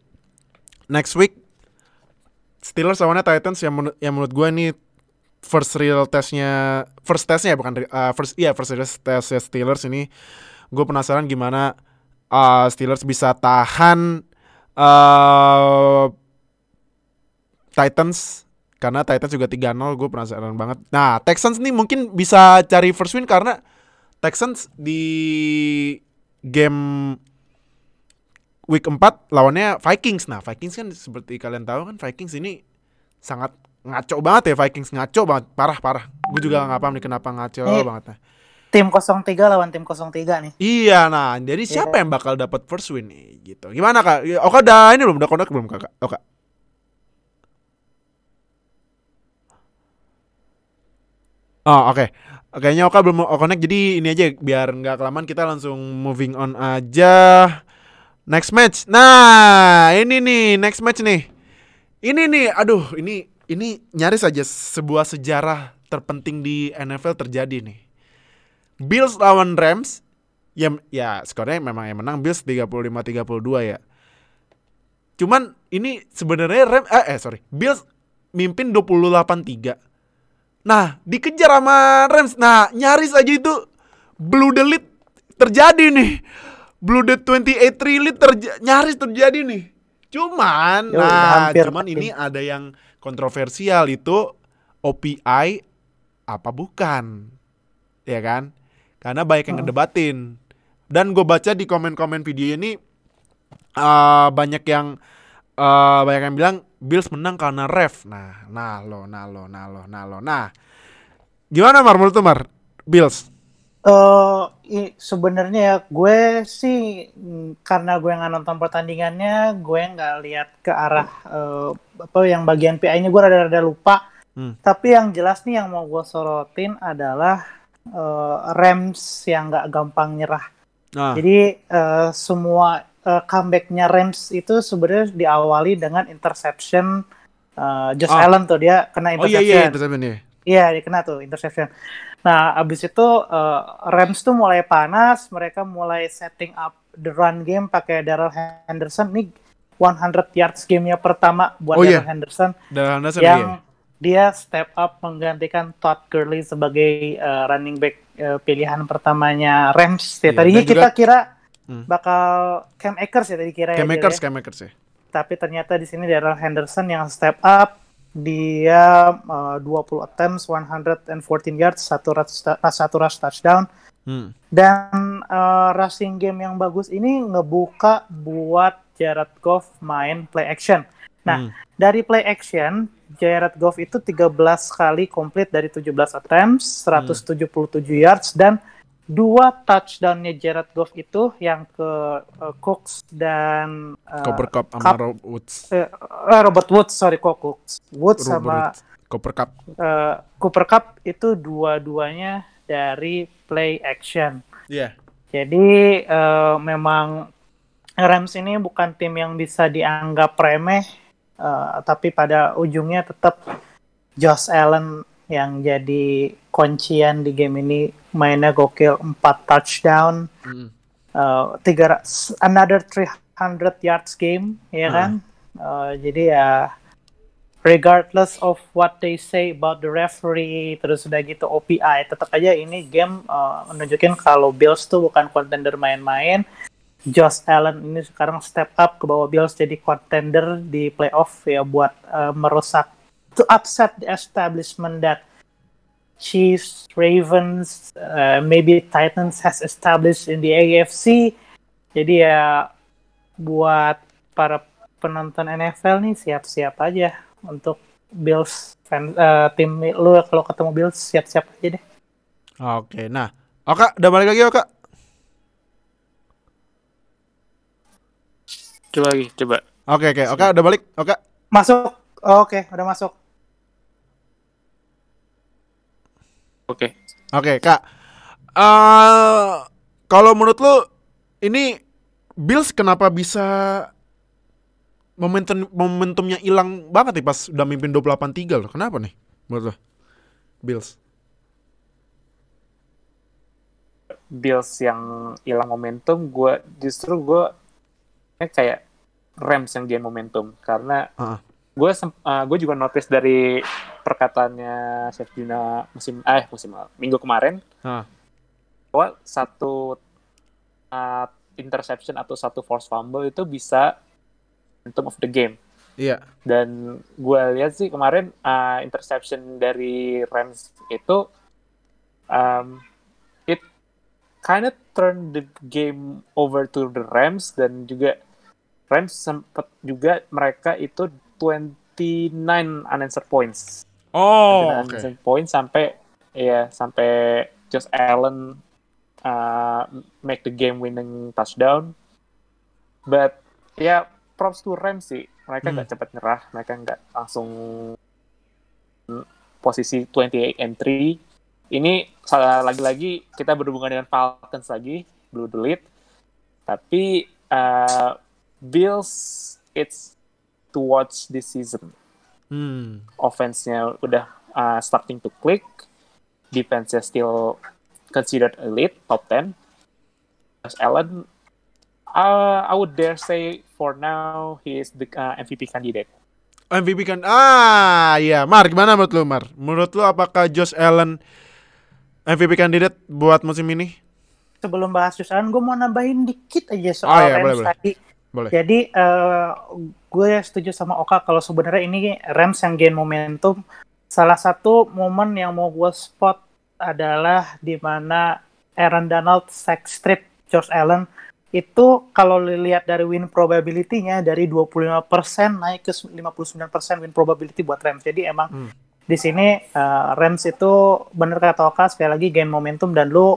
next week Steelers lawannya Titans yang menurut yang menurut gue ini first real testnya first testnya bukan re- eh, first iya first real testnya Steelers ini gue penasaran gimana eh, Steelers bisa tahan eh Titans karena Titans juga 3-0 gue penasaran banget. Nah, Texans nih mungkin bisa cari first win karena Texans di game week 4 lawannya Vikings. Nah, Vikings kan seperti kalian tahu kan Vikings ini sangat ngaco banget ya Vikings ngaco banget parah parah. Gue juga nggak paham nih kenapa ngaco Nih. banget. Nah. Tim 03 lawan tim 03 nih. Iya, nah jadi siapa yang bakal dapat first win nih gitu. Gimana Kak? Oka udah ini belum udah belum Kakak? Oka. Oh, oke. Kayaknya Oka belum mau connect jadi ini aja biar nggak kelamaan kita langsung moving on aja. Next match. Nah, ini nih next match nih. Ini nih, aduh, ini ini nyaris aja sebuah sejarah terpenting di NFL terjadi nih. Bills lawan Rams ya ya skornya memang yang menang Bills 35-32 ya. Cuman ini sebenarnya Rams eh, eh sorry, Bills mimpin 28-3. Nah, dikejar sama Rams. Nah, nyaris aja itu blue the lead terjadi nih. Blue the 28 3 lead terja- nyaris terjadi nih. Cuman Yo, nah, hampir cuman tapi. ini ada yang kontroversial itu OPI apa bukan? Ya kan? Karena banyak yang ngedebatin. Dan gue baca di komen-komen video ini eh banyak yang eh banyak yang bilang Bills menang karena ref. Nah, nah lo, nah lo, nah lo, nah lo. Nah, gimana Mar menurut Mar? Bills. Eh, i- sebenarnya ya gue sih mm, karena gue nggak nonton pertandingannya, gue nggak lihat ke arah eh, apa yang bagian PI-nya gue rada-rada lupa. Hmm. Tapi yang jelas nih yang mau gue sorotin adalah eh, Rams yang nggak gampang nyerah. Nah, Jadi eh, semua eh, comebacknya Rams itu sebenarnya diawali dengan interception eh, Josh Ah. Allen tuh dia kena oh iya interception. iya, interception ya. Iya, dia kena tuh interception. Nah, abis itu eh, Rams tuh mulai panas, mereka mulai setting up the run game pakai Darrell Henderson. Nih 100 yards gamenya pertama buat Oh, iya. Darrell Henderson Dan Anderson yang iya. dia step up menggantikan Todd Gurley sebagai eh, running back eh, pilihan pertamanya Rams. Ya, Iya, tadinya kita juga- kira Hmm. bakal Cam Akers ya tadi kira ya, Cam Jel, Akers, ya Cam Akers ya. tapi ternyata di sini Darrell Henderson yang step up dia uh, 20 attempts 114 yards satu rush, satu rush touchdown Hmm. dan uh, rushing game yang bagus ini ngebuka buat Jared Goff main play action. Nah, Hmm. dari play action Jared Goff itu 13 kali komplit dari 17 attempts, 177 yards dan dua touchdownnya Jared Goff itu yang ke uh, Cooks dan uh, Cooper Cup sama Cup. Rob Woods. eh, Robert Woods sorry kok Cooks Woods Robert sama Woods. Cooper Cup. eh, Cooper Cup itu dua-duanya dari play action. Iya. Jadi eh, memang Rams ini bukan tim yang bisa dianggap remeh, eh, tapi pada ujungnya tetap Josh Allen yang jadi kuncian di game ini mainnya gokil 4 touchdown, Mm. eh, tiga another 300 yards game, ya Ah. kan? Eh, jadi ya regardless of what they say about the referee terus udah gitu OPI tetap aja ini game uh, menunjukin kalau Bills tuh bukan contender main-main Josh Allen ini sekarang step up ke bawah Bills jadi contender di playoff ya buat uh, merusak to upset the establishment that Chiefs, Ravens, uh, maybe Titans has established in the AFC. Jadi ya buat para penonton NFL nih siap-siap aja untuk Bills fan, eh, tim lu kalau ketemu Bills siap-siap aja deh. Oke, nah. Oka, udah balik lagi Oka? Coba lagi, coba. Oke, oke. Oka udah balik? Oka. Masuk. Oh, Oke, udah masuk. Oke. Oke, Kak. Eh kalau menurut lu ini Bills kenapa bisa momentum momentumnya hilang banget nih pas udah mimpin 28-3 loh. Kenapa nih menurut lu? Bills. Bills yang hilang momentum, gue justru gue kayak Rams yang gain momentum karena Heeh. Gue gue juga notice dari perkataannya Chef Juna musim eh musim minggu kemarin Hah. bahwa satu uh, interception atau satu force fumble itu bisa momentum of the game Iya. dan gue lihat sih kemarin uh, interception dari Rams itu um, it kind of turn the game over to the Rams dan juga Rams sempat juga mereka itu 29 unanswered points. Oh, oke. unanswered points sampai ya sampai Josh Allen uh, make the game winning touchdown. But ya props to Rams sih. Mereka Hmm. nggak cepat nyerah. Mereka nggak langsung posisi 28 and 3 ini salah lagi-lagi kita berhubungan dengan Falcons lagi. Blue the lead tapi uh, Bills it's to watch this season Hmm. offense-nya udah uh, starting to click defense-nya still considered elite, top 10. Josh Allen, uh, I would dare say for now he is the uh, MVP candidate. MVP kan ah iya Mar gimana menurut lu Mar menurut lu apakah Josh Allen MVP kandidat buat musim ini Sebelum bahas Josh Allen, gue mau nambahin dikit aja soal Oh, iya, Rams boleh. tadi. boleh Jadi eh, gue setuju sama Oka kalau sebenarnya ini Rams yang gain momentum. Salah satu momen yang mau gue spot adalah di mana Aaron Donald sack strip Josh Allen itu kalau lihat dari win probability-nya dari 25% naik ke 59% win probability buat Rams. Jadi emang Hmm. di sini eh, Rams itu bener kata Oka sekali lagi gain momentum dan lu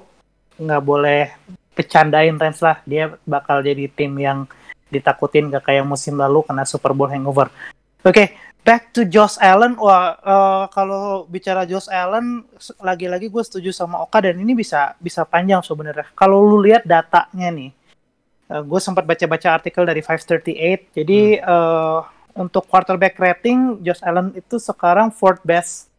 nggak boleh bercandain Rams lah. Dia bakal jadi tim yang ditakutin gak kayak musim lalu kena Super Bowl hangover. Oke, back to Josh Allen. Wah, eh, kalau bicara Josh Allen, lagi-lagi gue setuju sama Oka dan ini bisa bisa panjang sebenarnya. Kalau lu lihat datanya nih, gue sempat baca-baca artikel dari 538. Jadi eh, untuk quarterback rating, Josh Allen itu sekarang fourth best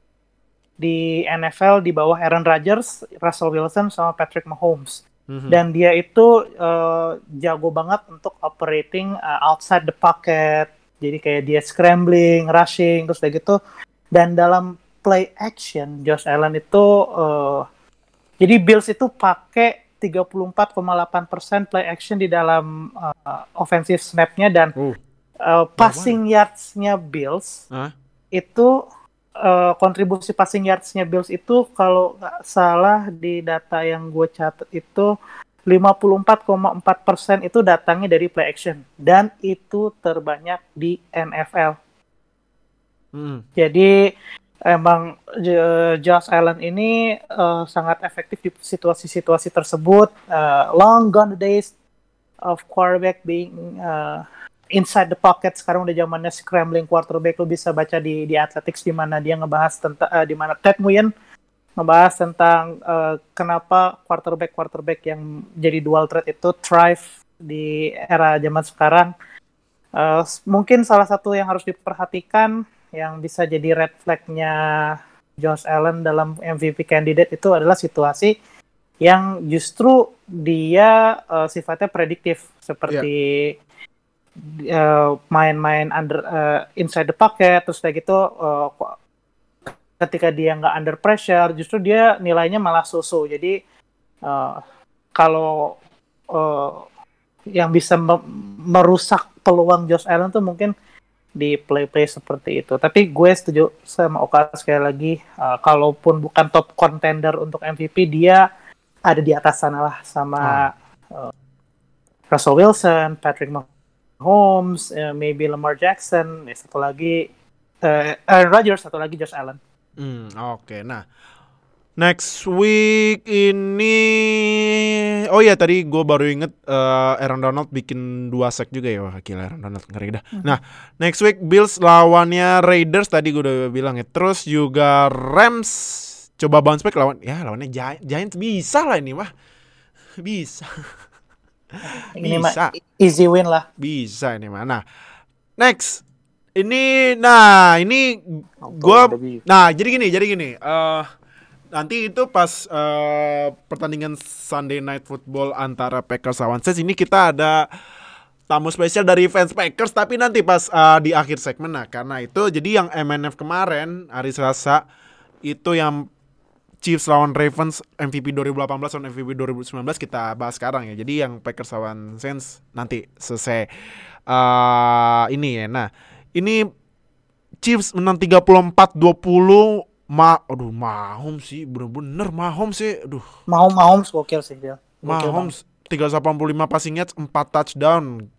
di NFL di bawah Aaron Rodgers, Russell Wilson, sama Patrick Mahomes Mhm. dan dia itu eh, jago banget untuk operating eh, outside the pocket jadi kayak dia scrambling rushing terus kayak gitu dan dalam play action Josh Allen itu eh, jadi Bills itu pakai 34,8% play action di dalam eh, offensive snapnya dan Uh. eh, passing yards-nya Bills Hah? itu eh, kontribusi passing yards-nya Bills itu kalau nggak salah di data yang gue catat itu 54,4% itu datangnya dari play action dan itu terbanyak di NFL. Mhm. Jadi emang Josh Allen ini eh, sangat efektif di situasi-situasi tersebut. Eh, long gone the days of quarterback being eh, inside the pocket. Sekarang udah zamannya scrambling quarterback. Lu bisa baca di di Athletics di mana dia ngebahas tentang eh, di mana Ted Nguyen ngebahas tentang eh, kenapa quarterback quarterback yang jadi dual threat itu thrive di era zaman sekarang. S- mungkin salah satu yang harus diperhatikan yang bisa jadi red flag-nya Josh Allen dalam MVP candidate itu adalah situasi yang justru dia eh, sifatnya prediktif seperti eh, main-main under eh, inside the pocket terus kayak gitu kok- ketika dia nggak under pressure justru dia nilainya malah so-so jadi eh, kalau eh, yang bisa me- merusak peluang Josh Allen tuh mungkin di play-play seperti itu. Tapi gue setuju sama Oka sekali lagi, uh, kalaupun bukan top contender untuk MVP, dia ada di atas sana lah sama uh, Russell Wilson, Patrick Mahomes, uh, maybe Lamar Jackson, ya satu lagi uh, Aaron Rodgers, satu lagi Josh Allen. Hmm, oke. Nah, next week ini Oh iya tadi gue baru inget eh, Aaron Donald bikin dua sack juga ya Wah gila Aaron Donald ngeri dah Nah next week Bills lawannya Raiders Tadi gue udah bilang ya Terus juga Rams Coba bounce back lawan Ya lawannya Gi- Giants Bisa lah ini mah Bisa Ini Bisa. mah easy win lah. Bisa ini mah Nah next Ini Nah ini Gua Nah, jadi gini, jadi gini. eh nanti itu pas eh, pertandingan Sunday Night Football antara Packers lawan Saints ini kita ada tamu spesial dari fans Packers tapi nanti pas eh, di akhir segmen nah karena itu jadi yang MNF kemarin hari Selasa itu yang Chiefs lawan Ravens MVP 2018 lawan MVP 2019 kita bahas sekarang ya. Jadi yang Packers lawan Saints nanti selesai. Eh ini ya. Nah, ini Chiefs menang 34-20 Ma aduh Mahomes sih bener-bener Mahomes sih. Aduh. Mau Mahomes gokil sih dia. Mahomes 385 passing yards 4 touchdown.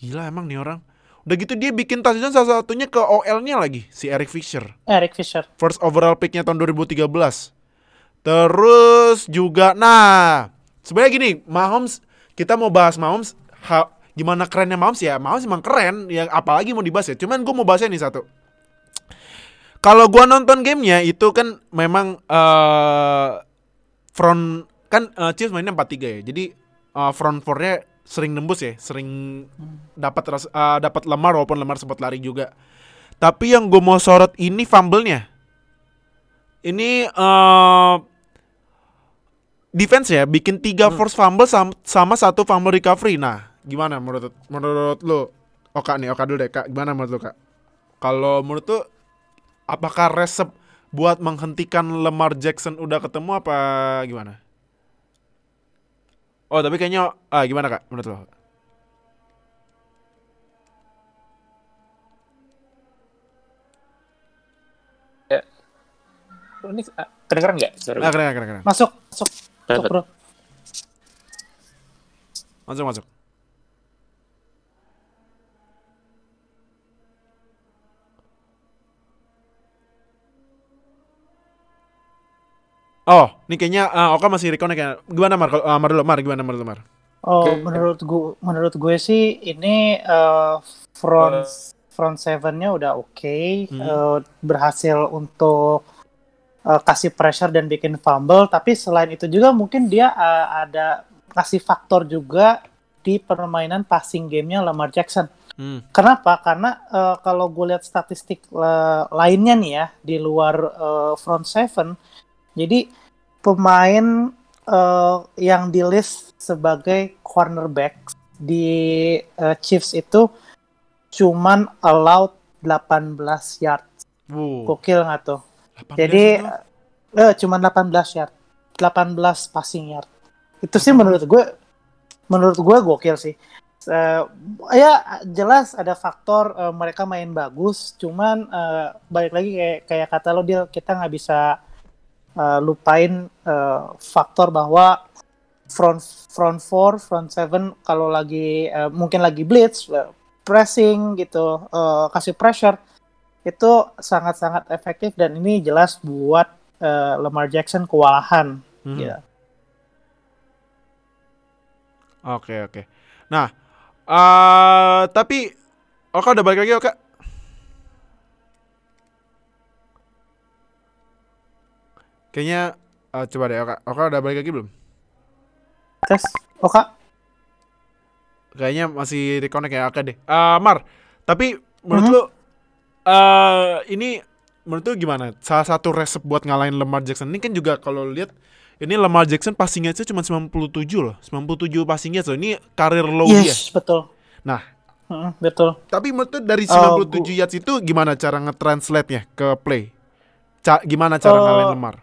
Gila emang nih orang udah gitu dia bikin touchdown salah satunya ke OL-nya lagi si Eric Fisher. Eric Fisher. first overall picknya tahun 2013 terus juga nah sebenarnya gini Mahomes kita mau bahas Mahomes ha- gimana kerennya Mahomes? Ya Mahomes emang keren ya apalagi mau dibahas ya. Cuman gue mau bahasnya nih satu. Kalau gua nonton gamenya itu kan memang eh front kan eh, Chiefs mainnya 4-3 ya. Jadi eh, front four-nya sering nembus ya sering dapat eh, dapat lemar walaupun lemar sempat lari juga tapi yang gue mau sorot ini fumble-nya ini eh defense ya bikin tiga Hmm. force fumble sama, sama satu fumble recovery. Nah, gimana menurut menurut lu? Oka nih, Oka dulu deh, Kak. Gimana menurut lu, Kak? Kalau menurut lu apakah resep buat menghentikan Lamar Jackson udah ketemu apa gimana? Oh, tapi kayaknya ah gimana, Kak? Menurut lu? Oh, Ini ah, kedengeran nggak? Suara Nah, gue? keren, keren, keren. Masuk, masuk, masuk bro. Masuk, masuk. Oh, ini kayaknya ah, Oka masih reconnect ya. Gimana Mar? Ah, Mar dulu, Mar gimana Mar dulu, Mar? Oh, Oke. menurut gue, menurut gue sih ini eh, front front seven-nya udah oke, Hmm. eh, berhasil untuk eh, kasih pressure dan bikin fumble. Tapi selain itu juga mungkin dia eh, ada kasih faktor juga di permainan passing gamenya Lamar Jackson. Hmm. Kenapa? Karena eh, kalau gue lihat statistik eh, lainnya nih ya di luar eh, front seven, jadi pemain eh, yang di list sebagai cornerback di eh, Chiefs itu cuman allowed 18 yard. Wow. Gokil nggak tuh? 18 Jadi itu. eh cuman 18 yard. 18 passing yard. Itu sih menurut gue menurut gue gokil sih. Eh, ya jelas ada faktor eh, mereka main bagus, cuman eh, balik lagi kayak kayak kata lo dia kita nggak bisa eh, lupain eh, faktor bahwa front front four, front seven kalau lagi eh, mungkin lagi blitz, pressing gitu, eh, kasih pressure itu sangat-sangat efektif dan ini jelas buat eh, Lamar Jackson kewalahan. Mhm. gitu. Oke, oke. Nah, eh tapi Oka udah balik lagi, Oka? Kayaknya eh, coba deh Oka. Oka udah balik lagi belum? Tes, oke. Kayaknya masih reconnect ya Oke deh. Eh, Mar, tapi menurut Mhm. lu eh ini menurut lu gimana? Salah satu resep buat ngalahin Lamar Jackson ini kan juga kalau lihat ini Lamar Jackson passing yards cuma 97 loh. 97 passing yards loh. Ini karir low dia. Yes, betul. Nah, Mm, betul. Tapi menurut lu dari Oh, 97 yards itu gimana cara nge-translate-nya ke play? Ca- gimana cara Oh. ngalahin Lemar?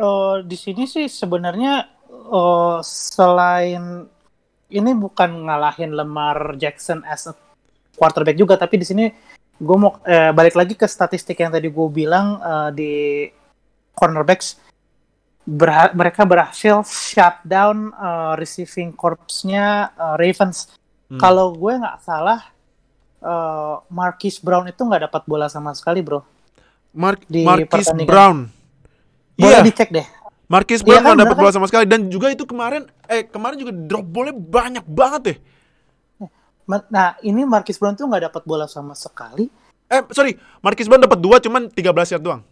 Eh, di sini sih sebenarnya eh, selain ini bukan ngalahin Lamar Jackson as a quarterback juga, tapi di sini gue mau eh, balik lagi ke statistik yang tadi gue bilang eh, di cornerbacks berha- mereka berhasil shutdown eh, receiving corpsnya eh, Ravens. Hmm. Kalau gue nggak salah, eh, Marquis Brown itu nggak dapat bola sama sekali, bro. Mark Di Marquis. Brown. Boleh Iya, dicek deh. Marquis Iya Brown kan, nggak dapat bener bola sama sekali dan juga itu kemarin eh kemarin juga drop bolnya banyak banget deh. Nah, ini Marquis Brown tuh nggak dapat bola sama sekali. Eh sorry, Marquis Brown dapat dua cuman 13 yard doang.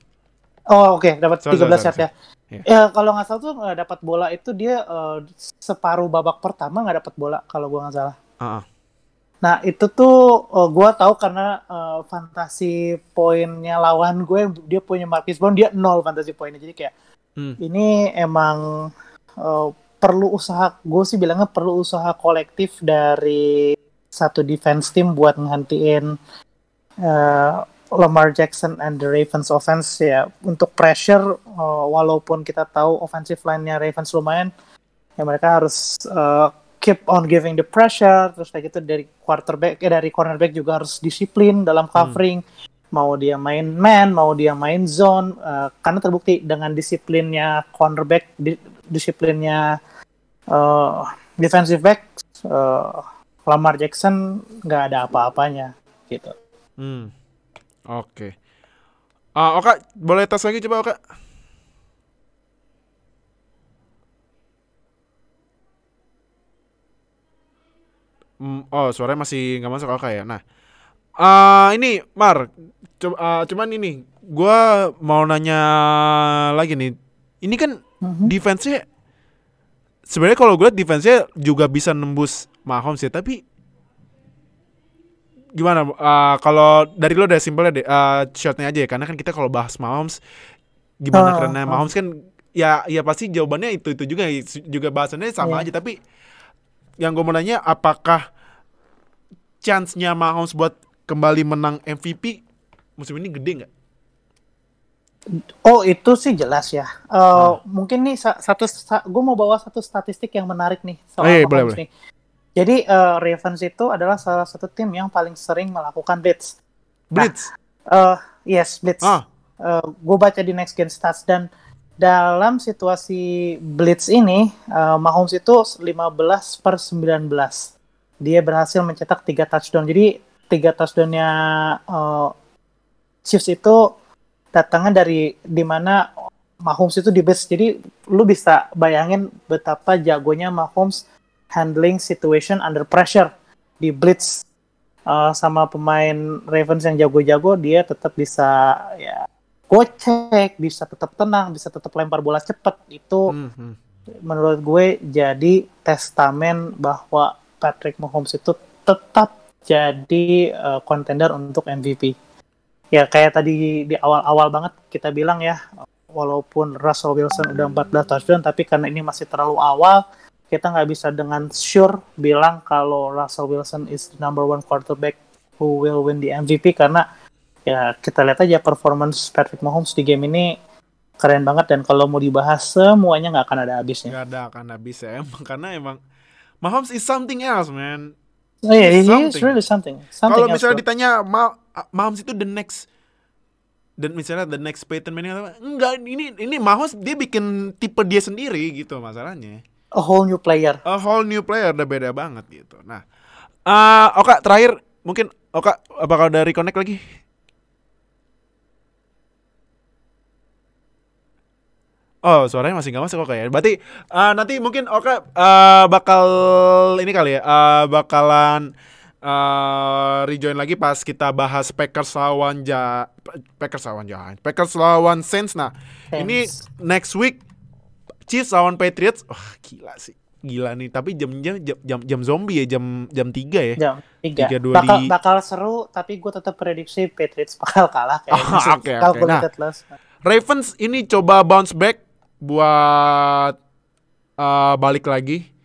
Oh, oke, dapat Sorry, 13 sorry, yard ya. Iya. Ya, kalau nggak salah tuh nggak dapat bola itu dia eh, separuh babak pertama nggak dapat bola kalau gua nggak salah. Ah, ah. Nah, itu tuh eh, gua tahu karena eh, fantasi poinnya lawan gue dia punya Marquis Brown dia nol fantasi poinnya. Jadi kayak Hmm. ini emang eh, perlu usaha gue sih bilangnya perlu usaha kolektif dari satu defense team buat ngehentiin eh, Lamar Jackson and the Ravens offense ya untuk pressure eh, walaupun kita tahu offensive line-nya Ravens lumayan ya mereka harus eh, keep on giving the pressure terus kayak gitu dari quarterback eh, dari cornerback juga harus disiplin dalam covering mau dia main man mau dia main zone eh, karena terbukti dengan disiplinnya cornerback di- disiplinnya eh, defensive back eh, Lamar Jackson nggak ada apa-apanya gitu Hmm. Oke. Ah, Oka, boleh tes lagi coba Oka? Hmm, oh, suaranya masih nggak masuk Oka ya. Nah, ah ini Mar, coba, ah, cuman ini, gua mau nanya lagi nih. Ini kan Mhm. defense-nya sebenarnya kalau gue defense-nya juga bisa nembus Mahomes ya, tapi gimana uh, kalau dari lo deh simpelnya deh uh, shotnya aja ya karena kan kita kalau bahas Mahomes gimana Oh, karena oh. Mahomes kan ya ya pasti jawabannya itu itu juga juga bahasannya sama Iya. aja tapi yang gue mau nanya apakah chance-nya Mahomes buat kembali menang MVP musim ini gede nggak? Oh itu sih jelas ya. Eh, Nah. Mungkin nih sa- satu, gue mau bawa satu statistik yang menarik nih soal Oh, iya, Mahomes boleh, boleh. nih. Jadi eh, Ravens itu adalah salah satu tim yang paling sering melakukan blitz. Blitz. Eh, yes, blitz. Ah, gue baca di Next Gen Stats dan dalam situasi blitz ini eh, Mahomes itu 15 per 19 dia berhasil mencetak tiga touchdown. Jadi tiga touchdownnya eh, Chiefs itu datangnya dari di mana Mahomes itu di blitz jadi lu bisa bayangin betapa jagonya Mahomes handling situation under pressure di blitz. Eh, sama pemain Ravens yang jago-jago dia tetap bisa ya gocek, bisa tetap tenang, bisa tetap lempar bola cepat. Itu hmm, hmm. menurut gue jadi testamen bahwa Patrick Mahomes itu tetap jadi eh, kontender untuk MVP. Ya kayak tadi di awal-awal banget kita bilang ya, walaupun Russell Wilson udah 14 touchdown, tapi karena ini masih terlalu awal, kita nggak bisa dengan sure bilang kalau Russell Wilson is the number one quarterback who will win the MVP karena ya kita lihat aja performance Patrick Mahomes di game ini keren banget dan kalau mau dibahas semuanya nggak akan ada habisnya. Nggak ada akan habis ya emang karena emang Mahomes is something else man. Oh iya, he is really something. something Kalau misalnya bro. ditanya Ma Mahomes itu the next dan misalnya the next Peyton Manning atau enggak ini ini Mahomes dia bikin tipe dia sendiri gitu masalahnya. a whole new player. A whole new player udah beda banget gitu. Nah, eh Oka terakhir mungkin Oka apakah dari connect lagi? Oh suaranya masih nggak masuk Oka ya. Berarti eh, nanti mungkin Oka eh, bakal ini kali ya, eh, bakalan eh, rejoin lagi pas kita bahas Packers lawan ja Packers lawan Giants, Packers lawan Saints. Nah, ini Saints. next week Chiefs lawan Patriots. Wah, gila sih. Gila nih, tapi jam-jam jam, jam jam zombie ya, jam jam 3 ya. Jam tiga. Tiga, dua bakal, di- bakal seru, tapi gue tetap prediksi Patriots bakal kalah kayaknya Oh, oke. Calculated loss. Ravens ini coba bounce back buat eh, balik lagi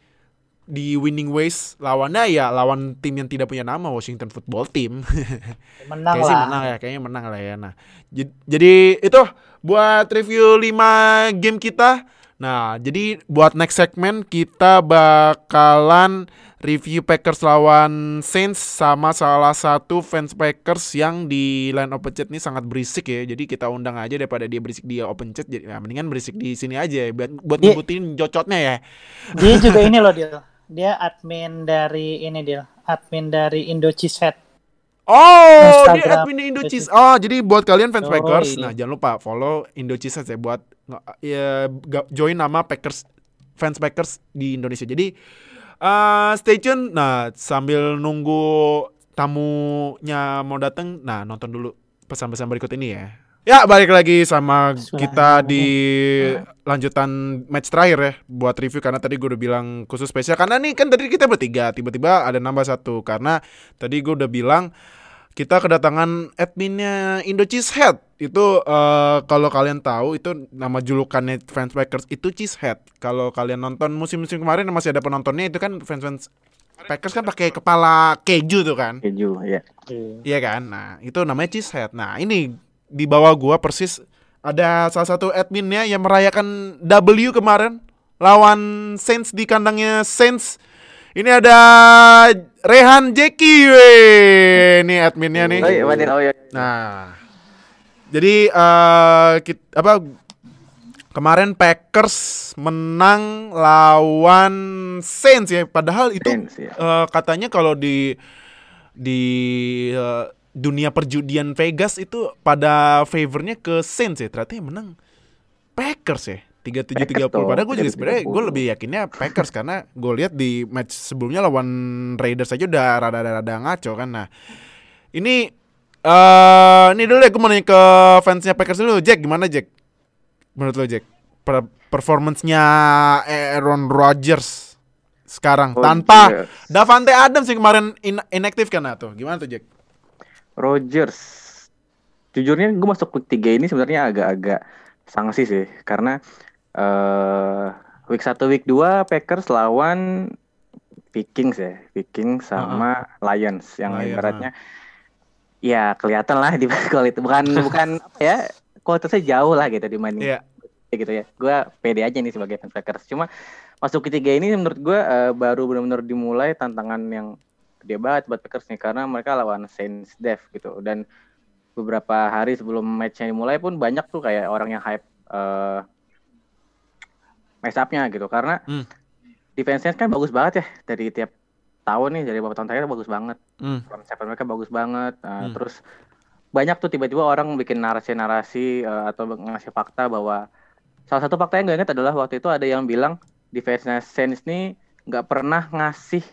di winning ways lawannya ya lawan tim yang tidak punya nama Washington Football Team. Menang Kayaknya sih lah. menang ya, kayaknya menang lah ya. Nah, jadi itu buat review 5 game kita. Nah, jadi buat next segmen kita bakalan review Packers lawan Saints sama salah satu fans Packers yang di line open chat ini sangat berisik ya. Jadi kita undang aja daripada dia berisik di open chat. Jadi ya, mendingan berisik di sini aja ya, buat buat Iya. ngebutin jocotnya ya. Dia juga ini loh Dil. Dia admin dari ini Dil. Admin dari Indo Cheesehead. Oh, dia Instagram. admin Indo Cheese. Oh, jadi buat kalian fans Oh, Packers, iya. nah jangan lupa follow Indo Cheese ya buat ya join nama Packers fans Packers di Indonesia. Jadi eh stay tune. Nah, sambil nunggu tamunya mau datang, nah nonton dulu pesan-pesan berikut ini ya. Ya, balik lagi sama kita di lanjutan match terakhir ya buat review. Karena tadi gue udah bilang khusus spesial. Karena nih kan tadi kita bertiga tiba-tiba ada nambah satu. Karena tadi gue udah bilang kita kedatangan adminnya Indo Cheesehead itu eh, kalau kalian tahu itu nama julukannya fans Packers itu Cheesehead kalau kalian nonton musim-musim kemarin masih ada penontonnya itu kan fans-fans Packers kan pakai kepala keju tuh kan keju ya Iya kan? Nah, itu namanya cheesehead. Nah, ini di bawah gua persis ada salah satu adminnya yang merayakan W kemarin lawan Saints di kandangnya Saints. Ini ada Rehan Jeki, weh. Ini adminnya nih. oh iya oh iya Nah, jadi eh kit- apa kemarin Packers menang lawan Saints ya. Padahal itu Saints, ya. eh, katanya kalau di di eh, dunia perjudian Vegas itu pada favornya ke Saints ya. Ternyata yang menang Packers ya. 37 30. Packers dong, Padahal gue juga sebenarnya 37-30. gue lebih yakinnya Packers karena gue lihat di match sebelumnya lawan Raiders aja udah rada-rada ngaco kan. Nah, ini eh ini dulu ya gue mau nanya ke fansnya Packers dulu. Jack gimana Jack? Menurut lo Jack? Per performance-nya Aaron Rodgers sekarang Rodgers. tanpa Davante Adams yang kemarin in inaktif kan nah, tuh. Gimana tuh Jack? Rogers jujurnya gue masuk week 3 ini sebenarnya agak-agak sanksi sih karena eh week 1 week 2 Packers lawan Vikings ya, Vikings sama Lions yang Lions, ibaratnya ya kelihatan lah di kualitas bukan bukan apa ya kualitasnya jauh lah gitu dibanding ya gitu ya. Gue pede aja nih sebagai fans Packers. Cuma masuk ketiga ini menurut gue eh, baru benar-benar dimulai tantangan yang gede banget buat Packers nih karena mereka lawan Saints Dev gitu dan beberapa hari sebelum matchnya dimulai pun banyak tuh kayak orang yang hype eh match up-nya gitu karena Hmm. defense-nya kan bagus banget ya dari tiap tahun nih dari beberapa tahun terakhir bagus banget Hmm. konsep mereka bagus banget Nah, Hmm. terus banyak tuh tiba-tiba orang bikin narasi-narasi eh, atau ngasih fakta bahwa salah satu fakta yang gue ingat adalah waktu itu ada yang bilang defense Saints nih nggak pernah ngasih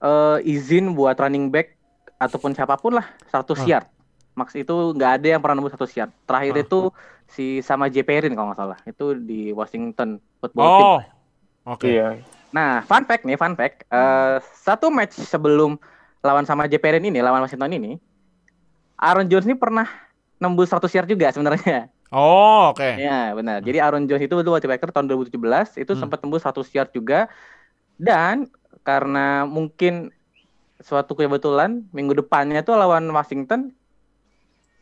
eh, izin buat running back ataupun siapa pun lah satu Ah. yard Max itu nggak ada yang pernah nembus satu yard terakhir Ah. itu si sama J. Perrin kalau nggak salah itu di Washington football team Oh. Oke. Iya. Nah, fun fact nih, fun fact. Eh, satu match sebelum lawan sama J. Perrin ini, lawan Washington ini, Aaron Jones ini pernah nembus 100 yard juga sebenarnya. Oh, oke. Ya, benar. Jadi Aaron Jones itu dulu waktu Packers tahun 2017 itu Hmm. sempat tembus 100 yard juga. Dan karena mungkin suatu kebetulan minggu depannya tuh lawan Washington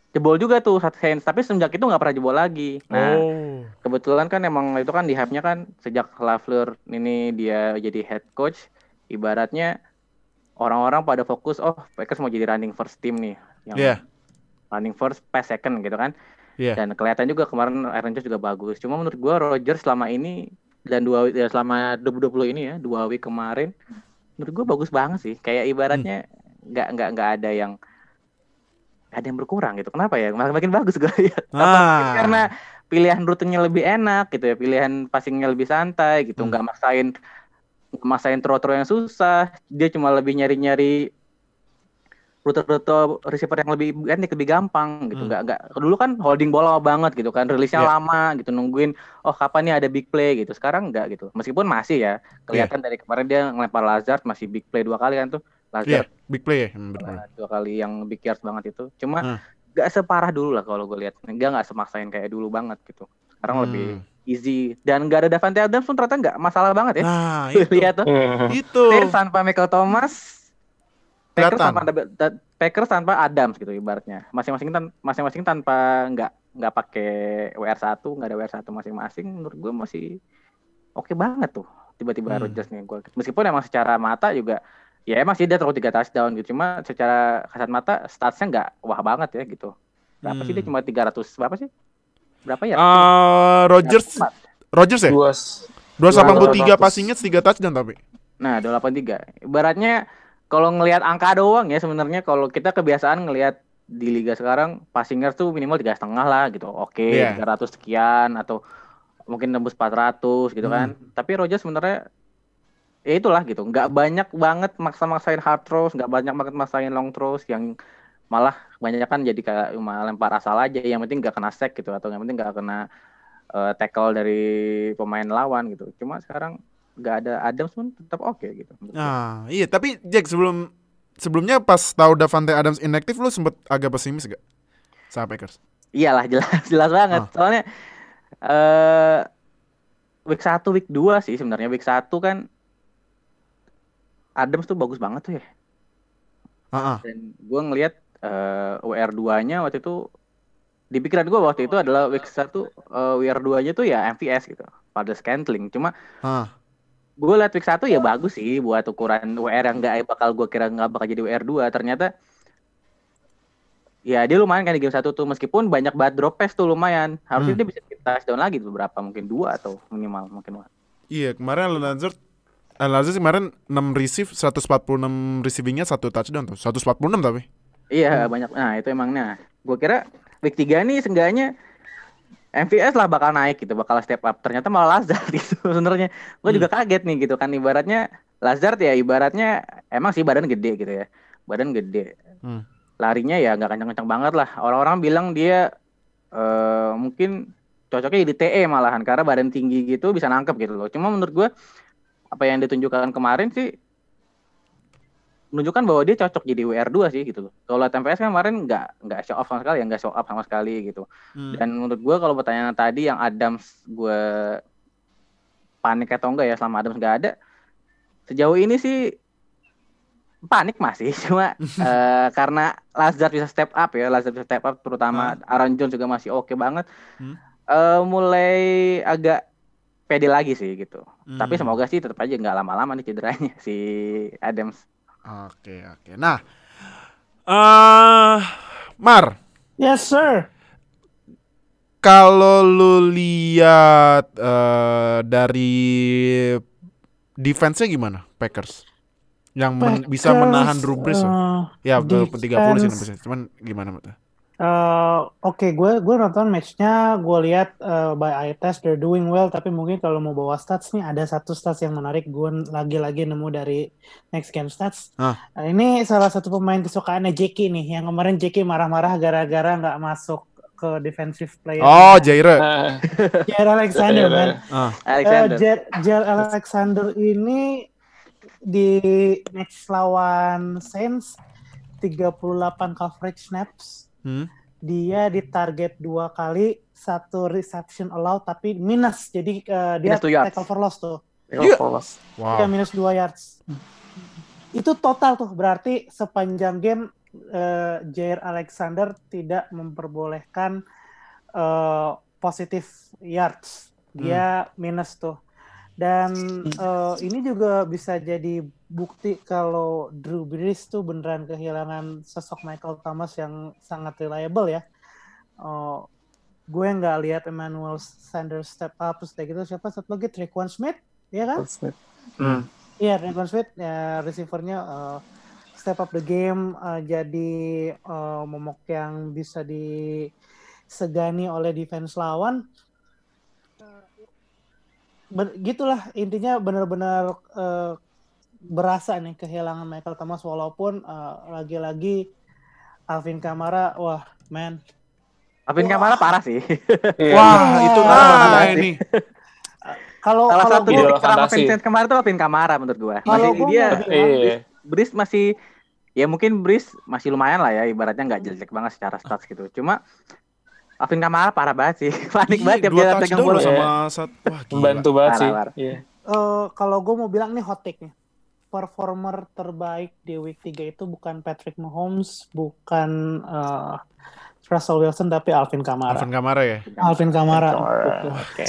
jebol juga tuh satu Saints, tapi semenjak itu nggak pernah jebol lagi. Nah, Oh. Kebetulan kan emang itu kan di hype-nya kan sejak Lafleur ini dia jadi head coach ibaratnya orang-orang pada fokus oh Packers mau jadi running first team nih yang Iya. running first pass second gitu kan. Iya. dan kelihatan juga kemarin Aaron Jones juga bagus. Cuma menurut gua Rodgers selama ini dan dua ya, selama 2020 ini ya dua week kemarin menurut gua bagus banget sih. Kayak ibaratnya nggak nggak nggak ada yang ada yang berkurang gitu. Kenapa ya? Makin makin bagus gue lihat. Mungkin Ah. karena pilihan rutenya lebih enak gitu ya pilihan passingnya lebih santai gitu Hmm. nggak maksain nggak maksain throw-throw yang susah dia cuma lebih nyari-nyari rute-rute receiver yang lebih pendek lebih gampang gitu Hmm. nggak nggak dulu kan holding bola banget gitu kan rilisnya Iya. lama gitu nungguin oh kapan nih ada big play gitu sekarang nggak gitu meskipun masih ya kelihatan dari kemarin dia ngelempar Lazard masih big play dua kali kan tuh Lazard big play ya. Hmm, dua kali yang big yards banget itu cuma Hmm. Nggak separah dulu lah kalau gue lihat nggak nggak semaksain kayak dulu banget gitu sekarang Hmm. lebih easy dan nggak ada Davante Adams pun ternyata nggak masalah banget ya Nah, Gue itu. lihat tuh Itu. Saints tanpa Michael Thomas Packers tanpa da- da- Packers tanpa Adams gitu ibaratnya masing-masing tan masing-masing tanpa nggak nggak pakai WR1 nggak ada WR1 masing-masing menurut gue masih oke banget tuh tiba-tiba Hmm. Rodgers nih gua meskipun emang secara mata juga ya emang sih dia terlalu tiga touchdown gitu cuma secara kasat mata statsnya nggak wah banget ya gitu berapa sih dia Hmm. cuma 300 berapa sih berapa ya Ah, Rodgers 304. Rodgers ya? Dua 283 200. passing yards 3 touchdown tapi. Nah, 283. Ibaratnya kalau ngelihat angka doang ya sebenarnya kalau kita kebiasaan ngelihat di liga sekarang passing yards tuh minimal tiga setengah lah gitu. Oke, Iya. 300 sekian atau mungkin tembus 400 gitu kan. Hmm. Tapi Rogers sebenarnya ya itulah gitu. Nggak banyak banget maksa-maksain hard throws, nggak banyak banget maksain long throws yang malah banyak kan jadi kayak cuma lempar asal aja yang penting nggak kena sack gitu atau yang penting nggak kena eh, tackle dari pemain lawan gitu. Cuma sekarang nggak ada Adams pun tetap oke gitu. menurut gua. Nah, iya, tapi Jack sebelum sebelumnya pas tahu Davante Adams inactive lu sempet agak pesimis gak? Sama Packers. Iyalah jelas jelas banget. Ah. Soalnya eh week 1 week 2 sih sebenarnya week 1 kan Adams tuh bagus banget tuh ya. Heeh. Dan gua ngelihat eh WR2-nya waktu itu di pikiran gua waktu itu adalah week 1 eh, WR2-nya tuh ya MVS gitu. Pada Scantling. Cuma Heeh. gue liat week 1 ya bagus sih buat ukuran WR yang nggak bakal gue kira nggak bakal jadi WR2 ternyata ya dia lumayan kan di game satu tuh meskipun banyak banget drop pass tuh lumayan harusnya Hmm. dia bisa bikin touchdown lagi tuh berapa mungkin dua atau minimal mungkin Iya, kemarin Alan Lazard Lazard kemarin 6 receive 146 receivingnya satu touchdown tuh. 146 tapi. iya banyak. Nah itu emangnya gue kira week 3 nih seenggaknya MVS lah bakal naik gitu bakal step up. Ternyata malah Lazard gitu sebenarnya. Gue juga kaget nih gitu kan. Ibaratnya Lazard ya ibaratnya emang sih badan gede gitu ya. Badan gede. Hmm. larinya ya nggak kencang-kencang banget lah. Orang-orang bilang dia eh mungkin cocoknya di TE malahan karena badan tinggi gitu bisa nangkep gitu loh. Cuma menurut gue apa yang ditunjukkan kemarin sih menunjukkan bahwa dia cocok jadi WR2 sih gitu loh. Kalau lihat MPS kan kemarin nggak nggak show off sama sekali ya, nggak show up sama sekali gitu. Hmm. Dan menurut gue kalau pertanyaan tadi yang Adams gue panik atau enggak ya selama Adams nggak ada, sejauh ini sih panik masih cuma eh, karena Lazard bisa step up ya Lazard bisa step up terutama Aaron Jones juga masih oke banget Hmm. Eh, mulai agak pede lagi sih gitu Hmm. tapi semoga sih tetap aja nggak lama-lama nih cederanya si Adams Oke, oke. Nah, eh Mar, Yes, sir. kalau lu lihat eh, dari defense-nya gimana Packers? Yang men- bisa Packers, menahan Drew Brees ya? eh, Ya, walaupun 30 sih defense. 60. Cuman gimana, Mat? Eh, Oke, gue gue nonton matchnya, gue lihat eh, by eye test they're doing well, tapi mungkin kalau mau bawa stats nih ada satu stats yang menarik gue lagi-lagi nemu dari next game stats. Ah. Nah, ini salah satu pemain kesukaannya Jeki nih, yang kemarin Jeki marah-marah gara-gara nggak masuk ke defensive player. Oh, Jaire. Nah, Jair Alexander Jair, man. Ah. Alexander Eh, Jair, Jair Alexander ini di match lawan Saints 38 coverage snaps Hmm. dia ditarget dua kali satu reception allowed tapi minus. Jadi eh, dia Minus tackle for loss tuh. Ya Wow. minus dua yards. Itu total tuh. Berarti sepanjang game eh, Jair Alexander tidak memperbolehkan eh, positif yards. Dia minus tuh. Dan eh, ini juga bisa jadi bukti kalau Drew Brees tuh beneran kehilangan sosok Michael Thomas yang sangat reliable ya. Eh, gue nggak lihat Emmanuel Sanders step up terus kayak gitu siapa satu lagi Trequan Smith ya kan? Hmm. Iya, Trequan Smith ya receivernya eh, step up the game eh, jadi eh, momok yang bisa disegani oleh defense lawan. Ben- gitulah intinya benar-benar eh, berasa nih kehilangan Michael Thomas walaupun eh, lagi-lagi Alvin Kamara wah man Alvin Kamara parah sih Iya. Wah, itu Wah, nah ini. kalau salah kalau satu kenapa fantasi. Vincent kemarin tuh Alvin Kamara menurut gua Kalau masih gua dia bilang Iya. Brees masih ya mungkin Brees masih lumayan lah ya ibaratnya nggak jelek banget secara stats gitu cuma Alvin Kamara parah banget sih panik Iya, banget tiap dia pegang bola sama satu. Wah, gila. Membantu banget Parah, sih. parah. Iya. eh, kalau gue mau bilang nih hot take nih performer terbaik di week 3 itu bukan Patrick Mahomes bukan eh, Russell Wilson tapi Alvin Kamara Alvin Kamara ya. Alvin Kamara Oke.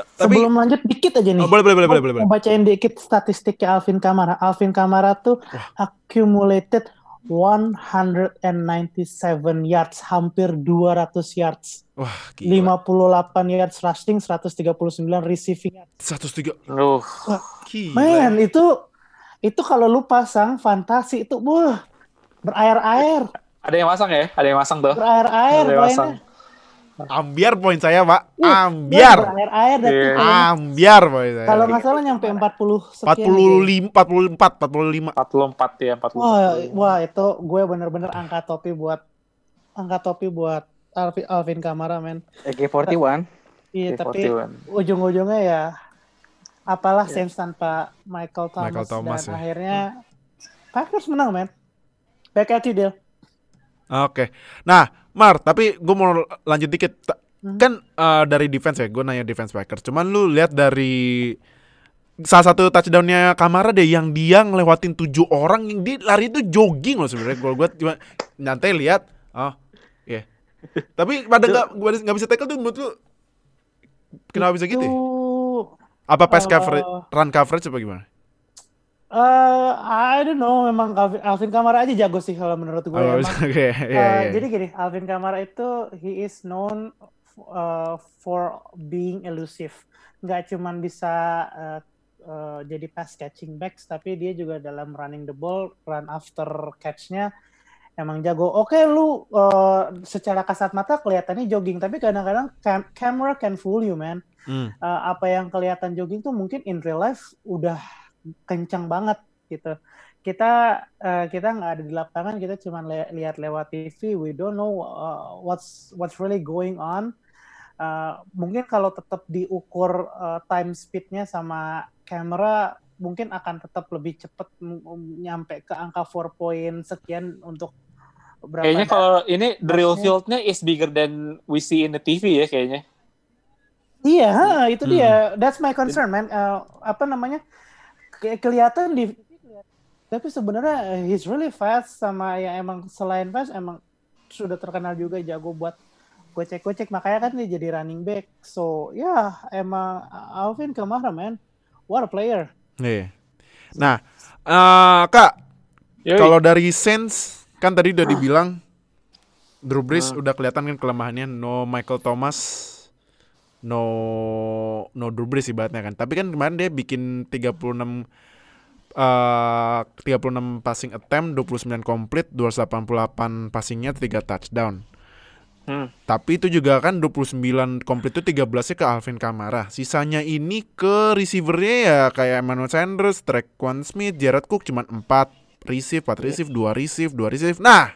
Tapi Sebelum lanjut dikit aja nih. Oh, boleh, boleh, boleh, boleh, boleh. Mau bacain dikit statistiknya Alvin Kamara. Alvin Kamara tuh accumulated 197 yards, hampir 200 yards. wah, gila. 58 yards rushing, 139 receiving yards. 103. Duh. Gila. Man, itu itu kalau lu pasang fantasi itu wah berair-air, Ada yang masang ya? Ada yang masang tuh. berair-air Ada yang masang. Ambiar poin saya, Pak. Wah, Ambiar. Berair-air dan poinnya. Ambiar poin saya. Kalau nggak salah nyampe 40 sekian. aja. 45 44 45. 44 ya, 44. Wah, wah itu gue bener-bener angkat topi buat angkat topi buat Alvin, Alvin Kamara men. AK41 Iya, tapi 41. ujung-ujungnya ya apalah Saints tanpa Michael Thomas, Michael Thomas, dan ya. akhirnya Packers menang men. Back at you, Del. Oke. Nah, Mar, tapi gue mau lanjut dikit. Hmm. Kan eh, dari defense ya, gue nanya defense Packers. Cuman lu lihat dari salah satu touchdownnya Kamara deh yang dia ngelewatin tujuh orang yang dia lari itu jogging loh sebenarnya. Gue gue cuma nyantai lihat, oh, iya. Tapi pada nggak nggak bisa tackle tuh menurut lu kenapa bisa gitu? ya? Apa pass eh, coverage, run coverage apa gimana? eh, I don't know, memang Alvin, Alvin Kamara aja jago sih kalau menurut gue. Oh, Emang, oke, iya, eh, iya. Jadi gini, Alvin Kamara itu he is known uh, for being elusive. Nggak cuman bisa uh, uh, jadi pass catching backs, tapi dia juga dalam running the ball, run after catch-nya emang jago. Oke, lu uh, secara kasat mata kelihatannya jogging, tapi kadang-kadang cam- camera can fool you, man. Hmm. Uh, apa yang kelihatan jogging tuh mungkin in real life udah kencang banget gitu. Kita uh, kita nggak ada di lapangan, kita cuma le- lihat lewat TV. We don't know uh, what's what's really going on. Uh, mungkin kalau tetap diukur uh, time speednya sama kamera mungkin akan tetap lebih cepat nyampe ke angka 4 point sekian untuk berapa Kayaknya kalau ini the real fieldnya is bigger than we see in the TV ya kayaknya. Iya, ha, itu Hmm. dia. That's my concern, man. Uh, apa namanya? Kayak kelihatan di tapi sebenarnya uh, he's really fast sama yang emang selain fast emang sudah terkenal juga jago buat gocek-gocek makanya kan dia jadi running back. So, ya emang Alvin Kamara, man. What a player. Iya. Nah, eh, Kak, kalau dari Saints kan tadi udah dibilang Drew Brees udah kelihatan kan kelemahannya no Michael Thomas no no Drew Brees ibaratnya kan. Tapi kan kemarin dia bikin 36 eh 36 passing attempt, 29 complete, 288 passingnya 3 touchdown. Hmm. Tapi itu juga kan 29 complete itu 13-nya ke Alvin Kamara. Sisanya ini ke receivernya ya kayak Emmanuel Sanders, Trequan Smith, Jared Cook cuman 4 receive, 4 receive, 2 receive, 2 receive. Nah,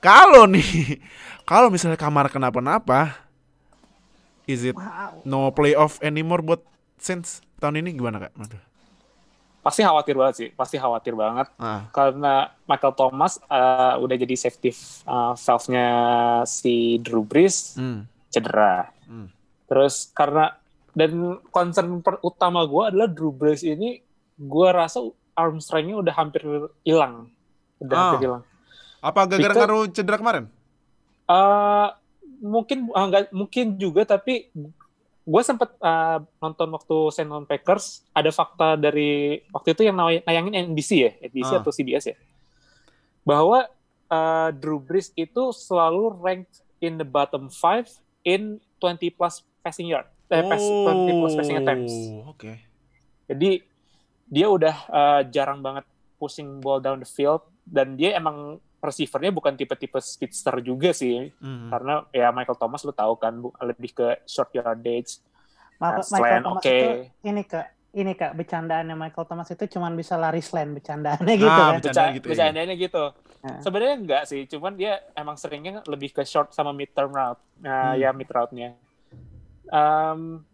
kalau nih kalau misalnya Kamara kenapa-napa is it Wow. no playoff anymore buat Saints tahun ini gimana Kak? Aduh. Pasti khawatir banget sih, pasti khawatir banget. Ah, karena Michael Thomas uh, udah jadi safety uh, valve-nya si Drew Brees hmm, cedera. Hmm. Terus karena dan concern per- utama gue adalah Drew Brees ini gue rasa arm strength-nya udah hampir hilang. Udah Ah. hampir hilang. Apa gara-gara ngaruh cedera kemarin? Eh, mungkin ah, nggak mungkin juga tapi gue sempet uh, nonton waktu San Antonio Packers ada fakta dari waktu itu yang nay- nayangin NBC ya NBC Ah. atau CBS ya bahwa uh, Drew Brees itu selalu ranked in the bottom five in 20 plus passing yard eh, pass, 20 plus passing attempts Oh, Oke. jadi dia udah uh, jarang banget pushing ball down the field dan dia emang receivernya bukan tipe-tipe speedster juga sih Hmm. karena ya Michael Thomas lu tahu kan lebih ke short yardage Ma- Nah, Michael Thomas oke. itu ini Kak, ini Kak, bercandaannya Michael Thomas itu cuman bisa lari slant bercandaannya gitu Ah, kan. Bercanda Beca- gitu ya. bercandanya gitu. Nah. Sebenarnya enggak sih, cuman dia emang seringnya lebih ke short sama mid term route. Nah, Hmm. ya mid route-nya. Um,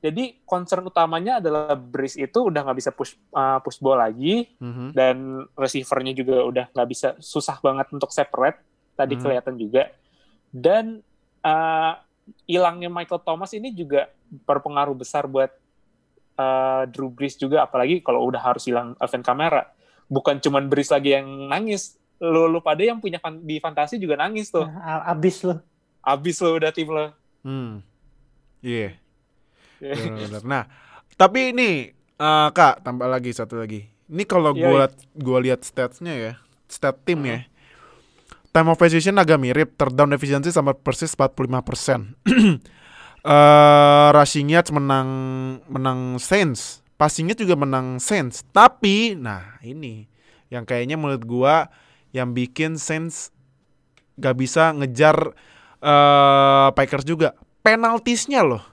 jadi concern utamanya adalah Breeze itu udah nggak bisa push uh, push ball lagi Mhm. dan receivernya juga udah nggak bisa susah banget untuk separate tadi Hmm. kelihatan juga dan uh, hilangnya Michael Thomas ini juga berpengaruh besar buat uh, Drew Brees juga apalagi kalau udah harus hilang Alvin Kamara bukan cuman Brees lagi yang nangis lu, lu pada yang punya fan- di fantasi juga nangis tuh Nah, abis loh. abis lo udah tim lo Hmm. Iya. Iya. Benar-benar. Nah, tapi ini eh, Kak, tambah lagi satu lagi. Ini kalau Iya, gua iya. liat, gua lihat statsnya ya, stat tim ya. Time of possession agak mirip, third down efficiency sama persis 45%. Eh rushing yards menang menang Saints, passingnya juga menang Saints. Tapi, nah ini yang kayaknya menurut gua yang bikin Saints gak bisa ngejar eh Packers juga. Penaltisnya loh.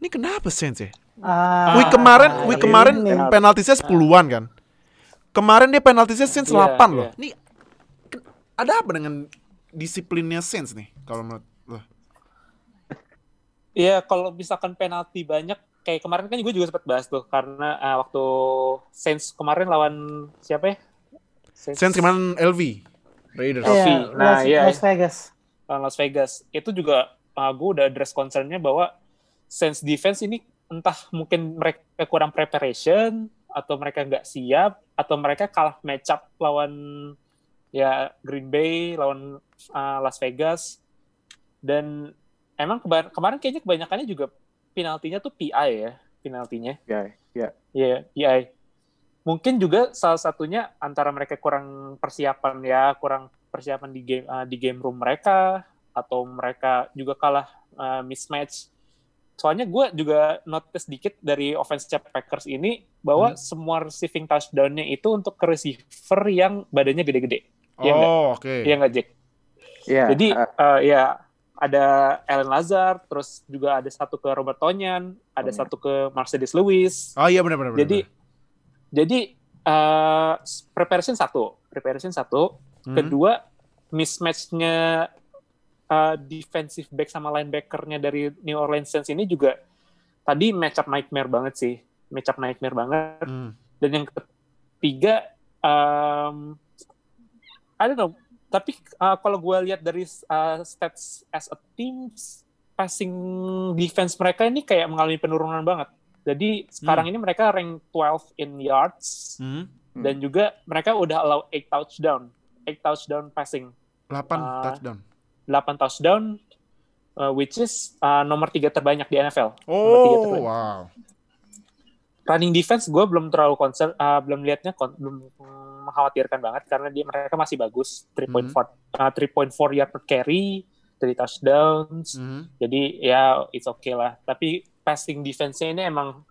Ini kenapa Saints ya? Ah, Week kemarin, ah, week ini kemarin penaltisnya 10-an kan. Kemarin dia penaltisnya Saints Iya, 8 loh. iya. Nih ke- ada apa dengan disiplinnya Saints nih kalau menurut lo? Iya, kalau misalkan penalti banyak, kayak kemarin kan gue juga sempat bahas tuh, karena ah, waktu Saints kemarin lawan siapa ya? Saints kemarin LV Raiders. Iya. Iya, Nah, Las, iya. Las Vegas. lawan Las Vegas. Itu juga ah, gue udah address concernnya bahwa Saints defense ini entah mungkin mereka kurang preparation, atau mereka nggak siap, atau mereka kalah match up lawan ya Green Bay, lawan ah, Las Vegas. Dan emang keba- kemarin kayaknya kebanyakannya juga penaltinya tuh PI ya, penaltinya. Ya, ya. Iya, PI. Mungkin juga salah satunya antara mereka kurang persiapan ya, kurang persiapan di game uh, di game room mereka atau mereka juga kalah uh, mismatch. Soalnya gue juga notice sedikit dari offense Packers ini bahwa semua receiving touchdown-nya itu untuk ke receiver yang badannya gede-gede. Iya nggak? Oh, oke. Iya nggak, Jack? Ya, Jadi eh, uh, ya ada Allen Lazard, terus juga ada satu ke Robert Tonyan, ada Tonyan. satu ke Mercedes Lewis. Oh iya benar benar. benar, Jadi jadi uh, preparation satu, preparation satu. benar. Kedua mismatchnya uh, defensive back sama linebackernya dari New Orleans Saints ini juga tadi matchup nightmare banget sih. matchup nightmare banget. Hmm. Dan yang ketiga, um, I don't know. Tapi uh, kalau gue lihat dari uh, stats as a team, passing defense mereka ini kayak mengalami penurunan banget. Jadi sekarang ini mereka rank 12 in yards Hmm. Hmm. dan juga mereka udah allow 8 touchdown, 8 touchdown passing, 8 Ah. touchdown. 8 touchdown, uh, which is uh, nomor tiga terbanyak di NFL. Nomor tiga Oh, terbanyak. wow. running defense gue belum terlalu concern, uh, belum lihatnya kon- belum mm, mengkhawatirkan banget karena dia mereka masih bagus 3.4 uh, 3.4 yard per carry, 3 touchdowns. Hmm. Jadi ya it's okay lah. Tapi passing defense-nya ini emang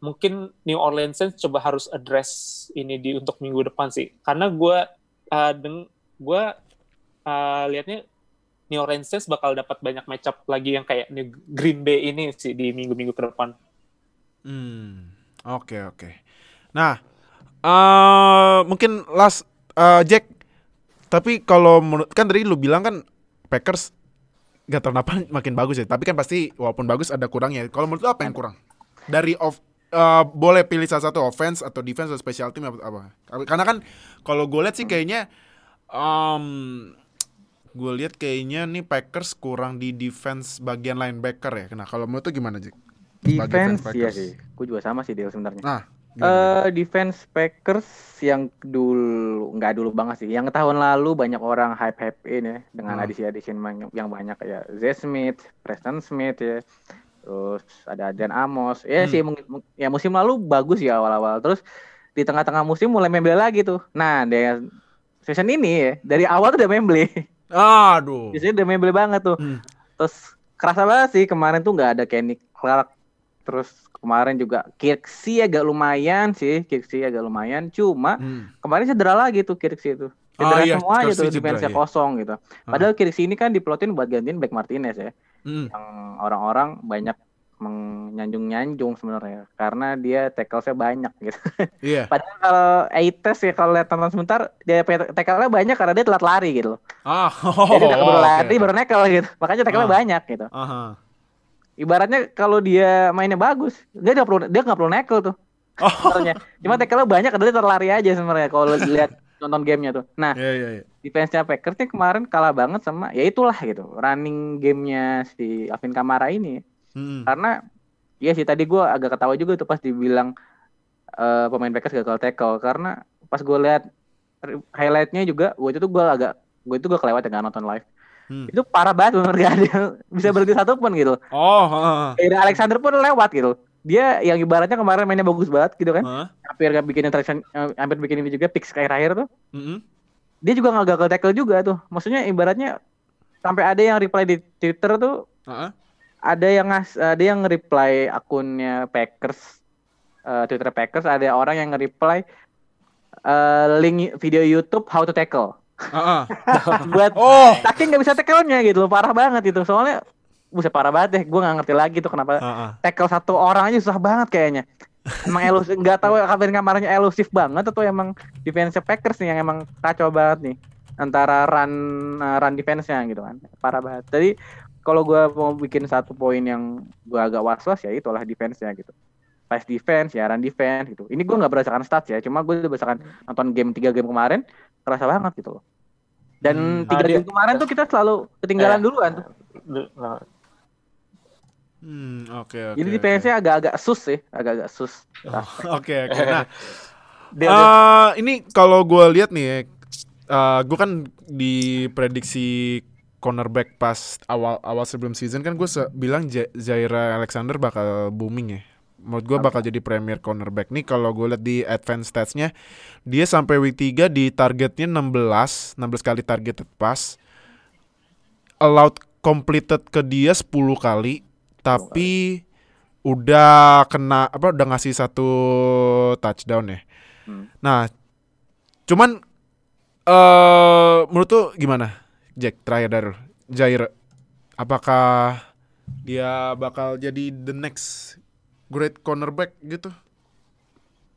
mungkin New Orleans Saints coba harus address ini di untuk minggu depan sih. Karena gue uh, deng gue uh, lihatnya New Orleans Saints bakal dapat banyak matchup lagi yang kayak New Green Bay ini sih di minggu-minggu ke depan. Hmm. Oke, oke. Nah, eh mungkin last eh, Jack. Tapi kalau menurut kan tadi lu bilang kan Packers gak tahu makin bagus ya. Tapi kan pasti walaupun bagus ada kurangnya. Kalau menurut lu apa yang kurang? Dari off eh, boleh pilih salah satu offense atau defense atau special team apa? Karena kan kalau gue lihat sih kayaknya um, gue lihat kayaknya nih Packers kurang di defense bagian linebacker ya. Nah, kalau menurut lu gimana? Sebagai Defense Packers. sih. Gue juga sama sih Del sebenarnya. Nah, gimana? Eh defense Packers yang dulu nggak dulu banget sih. Yang tahun lalu banyak orang hype hype in ya dengan Hmm. adisi adisi yang, banyak kayak Z Smith, Preston Smith ya. Terus ada Dan Amos. Ya Hmm. sih ya musim lalu bagus ya awal-awal. Terus di tengah-tengah musim mulai memble lagi tuh. Nah, dari season ini ya dari awal tuh udah memble. Aduh. Biasanya udah memble banget tuh. Hmm. Terus kerasa banget sih kemarin tuh nggak ada Kenny Clark. Terus kemarin juga Kirksey agak lumayan sih, Kirksey agak lumayan. Cuma Hmm. kemarin cedera lagi tuh Kirksey itu. Cedera Ah, iya, semua aja tuh defense-nya iya. kosong gitu. Padahal Kirksey ini kan diplotin buat gantiin Black Martinez ya. Hmm. Yang orang-orang banyak menyanjung-nyanjung sebenarnya karena dia tackle-nya banyak gitu. Iya. Padahal kalau A-test ya kalau lihat tonton sebentar dia tackle-nya banyak karena dia telat lari gitu. Ah, Jadi oh, baru lari baru nekel gitu. Makanya tackle-nya Ah. banyak gitu. Aha. ibaratnya kalau dia mainnya bagus dia nggak perlu dia nggak perlu nekel tuh Oh. sebenarnya cuma tackle banyak dia terlari aja sebenarnya kalau lihat nonton gamenya tuh nah Iya, iya, iya. defense-nya Packers kemarin kalah banget sama ya itulah gitu running gamenya si Alvin Kamara ini Hmm. karena ya sih tadi gua agak ketawa juga tuh pas dibilang eh, pemain Packers gagal tackle karena pas gue lihat highlightnya juga gue itu tuh gue agak gue itu gue kelewat ya nggak nonton live Hmm. itu parah banget bener gak ada yang bisa berhenti satu pun gitu Oh, heeh. Akhirnya Alexander pun lewat gitu. Dia yang ibaratnya kemarin mainnya bagus banget gitu kan. Heeh. Hampir gak bikin interaction, eh, hampir bikin ini juga picks kayak akhir tuh. Mm-mm. Dia juga nggak gagal tackle juga tuh. Maksudnya ibaratnya sampai ada yang reply di Twitter tuh Heeh. Ada yang ngas, ada yang reply akunnya Packers eh, Twitter Packers ada orang yang nge-reply eh, link video YouTube how to tackle Heeh. buat Oh. saking nggak bisa tackle-nya gitu loh parah banget itu soalnya buset parah banget deh gue nggak ngerti lagi tuh kenapa Heeh. tackle satu orang aja susah banget kayaknya. Emang elusif nggak tahu kabar kamarnya elusif banget atau emang defense Packers nih yang emang kacau banget nih antara run uh, run defense-nya gitu kan. Parah banget. Jadi kalau gua mau bikin satu poin yang gua agak was-was ya itulah defense-nya gitu. Pass defense ya run defense gitu. Ini gua nggak berdasarkan stats ya, cuma gue udah berdasarkan nonton game tiga game kemarin kerasa banget gitu loh. Dan Hmm. tiga Ah, dia- game kemarin tuh kita selalu ketinggalan Eh. duluan tuh. Nah, Hmm, oke oke. Jadi oke. defense-nya agak-agak sus sih, agak-agak sus. Oke oke. Nah, dia, dia- eh, ini kalau gue lihat nih, ya, eh gue kan di prediksi cornerback pas awal awal sebelum season kan gue bilang Zaira Alexander bakal booming ya. Menurut gue bakal jadi premier cornerback nih kalau gue lihat di advance statsnya dia sampai week 3 di targetnya 16 16 kali targeted pass allowed completed ke dia 10 kali tapi udah kena apa udah ngasih satu touchdown ya. Hmm. Nah, cuman eh menurut tuh gimana? Jack terakhir dari lu. Jair apakah dia bakal jadi the next great cornerback gitu?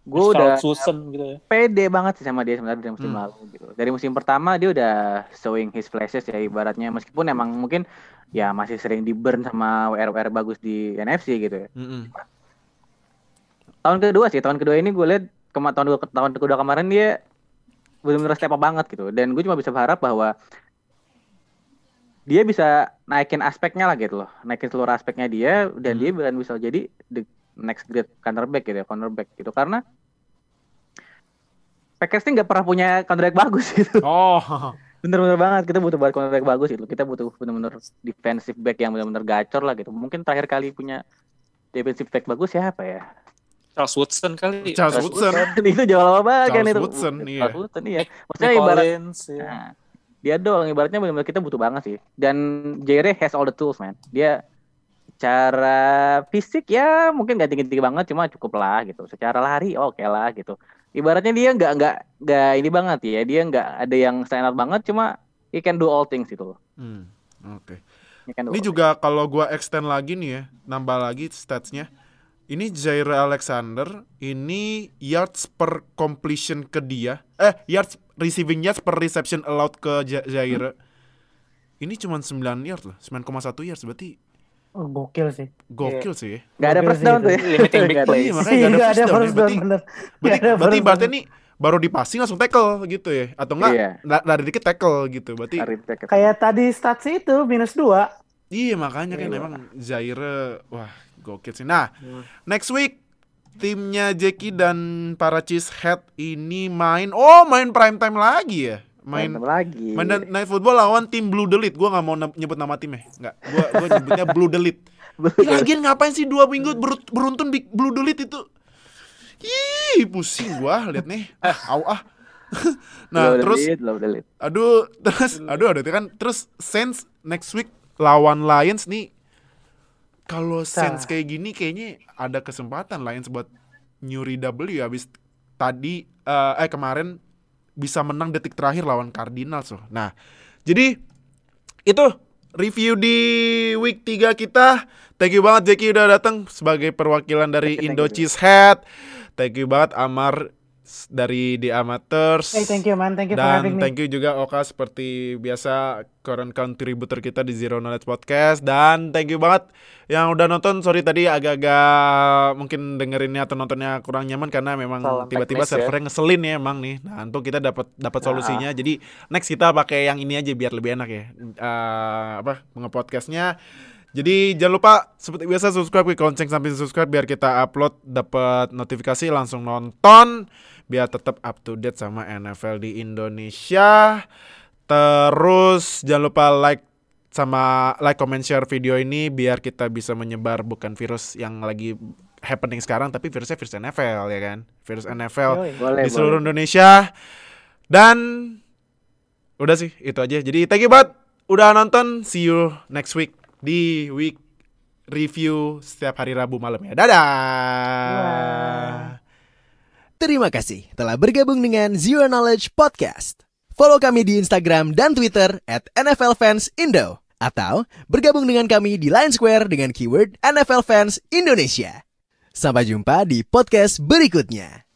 Gue udah Susan gitu ya. pede banget sih sama dia sebenarnya dari musim Hmm. lalu gitu. Dari musim pertama dia udah showing his flashes ya ibaratnya meskipun emang mungkin ya masih sering di burn sama WR WR bagus di NFC gitu ya. Mm-mm. tahun kedua sih tahun kedua ini gue lihat kema tahun kedua tahun kedua kemarin dia benar-benar step up banget gitu dan gue cuma bisa berharap bahwa dia bisa naikin aspeknya lah gitu loh. Naikin seluruh aspeknya dia dan dia Hmm. bisa bisa jadi the next great cornerback gitu ya cornerback gitu. Karena Packers ini nggak pernah punya cornerback bagus gitu. Oh, bener-bener banget kita butuh banget cornerback bagus gitu. Kita butuh bener-bener defensive back yang bener-bener gacor lah gitu. Mungkin terakhir kali punya defensive back bagus siapa ya? Charles Woodson kali. Charles Woodson. itu jauh lama banget kan Charles itu. Woodson, iya. Charles Woodson iya. Maksudnya Nick ibarat Collins, ya. Nah, dia doang ibaratnya benar-benar kita butuh banget sih. Dan Jaire has all the tools, man. Dia cara fisik ya mungkin gak tinggi-tinggi banget cuma cukup lah gitu. Secara lari oke lah gitu. Ibaratnya dia nggak nggak nggak ini banget ya. Dia nggak ada yang stand out banget cuma he can do all things gitu loh. Hmm, oke. Do Ini juga kalau gua extend lagi nih ya, nambah lagi statsnya. Ini Jair Alexander, ini yards per completion ke dia. Eh, yards receiving yards per reception allowed ke Ja- Jair. Ini cuma 9 yards loh, 9,1 yards berarti Oh, gokil sih. gokil sih ya. things. Nggak ada first sih down tuh ya. Limiting big plays. Iya, makanya nggak ada first down ya, first down, berarti-. Berarti, ada berarti down. nih baru di passing langsung tackle gitu ya atau enggak Iya. la- lari dikit tackle gitu. Berarti. Kayak tadi stats itu minus 2. Iya makanya kan Iya. emang Zaire wah gokil sih. Nah, Hmm. next week timnya Jackie dan para Cheesehead ini main oh main prime time lagi ya. Main lagi. main night football lawan tim Blue Delete. Gua nggak mau nyebut nama timnya. Nggak. Gua gua nyebutnya Blue Delete. Lagian ngapain sih dua minggu beruntun di Blue Delete itu? Ih, pusing gua liat nih. Ah, au ah. nah, Low terus delete, low delete. aduh terus aduh itu kan terus Saints next week lawan Lions nih kalau Saints kayak gini kayaknya ada kesempatan Lions buat nyuri W habis tadi eh, eh kemarin bisa menang detik terakhir lawan Cardinals loh. Nah, jadi itu review di week 3 kita. Thank you banget Jackie udah datang sebagai perwakilan dari Thank you, Indo thank you. Cheesehead. Thank you banget Amar dari The Amateurs. Hey, thank you man. Thank you for Dan having me. thank you juga Oka seperti biasa current contributor kita di Zero Knowledge Podcast dan thank you banget yang udah nonton. Sorry tadi agak-agak mungkin dengerinnya atau nontonnya kurang nyaman karena memang tiba-tiba teknis ya. servernya ngeselin ya emang nih. Nah, untuk kita dapat dapat Nah. solusinya. Jadi next kita pakai yang ini aja biar lebih enak ya. Eh, apa nge-podcastnya. Jadi jangan lupa seperti biasa subscribe ke lonceng sampai subscribe biar kita upload dapat notifikasi langsung nonton biar tetap up to date sama NFL di Indonesia. Terus jangan lupa like sama like comment share video ini biar kita bisa menyebar bukan virus yang lagi happening sekarang tapi virusnya virus NFL ya kan. Virus NFL Yoi. Boleh, di seluruh boleh. Indonesia. Dan udah sih itu aja. Jadi thank you banget udah nonton. See you next week di week review setiap hari Rabu malam ya. Dadah. Terima kasih telah bergabung dengan Zero Knowledge Podcast. Follow kami di Instagram dan Twitter at NFL Fans Indo. Atau bergabung dengan kami di Line Square dengan keyword NFL Fans Indonesia. Sampai jumpa di podcast berikutnya.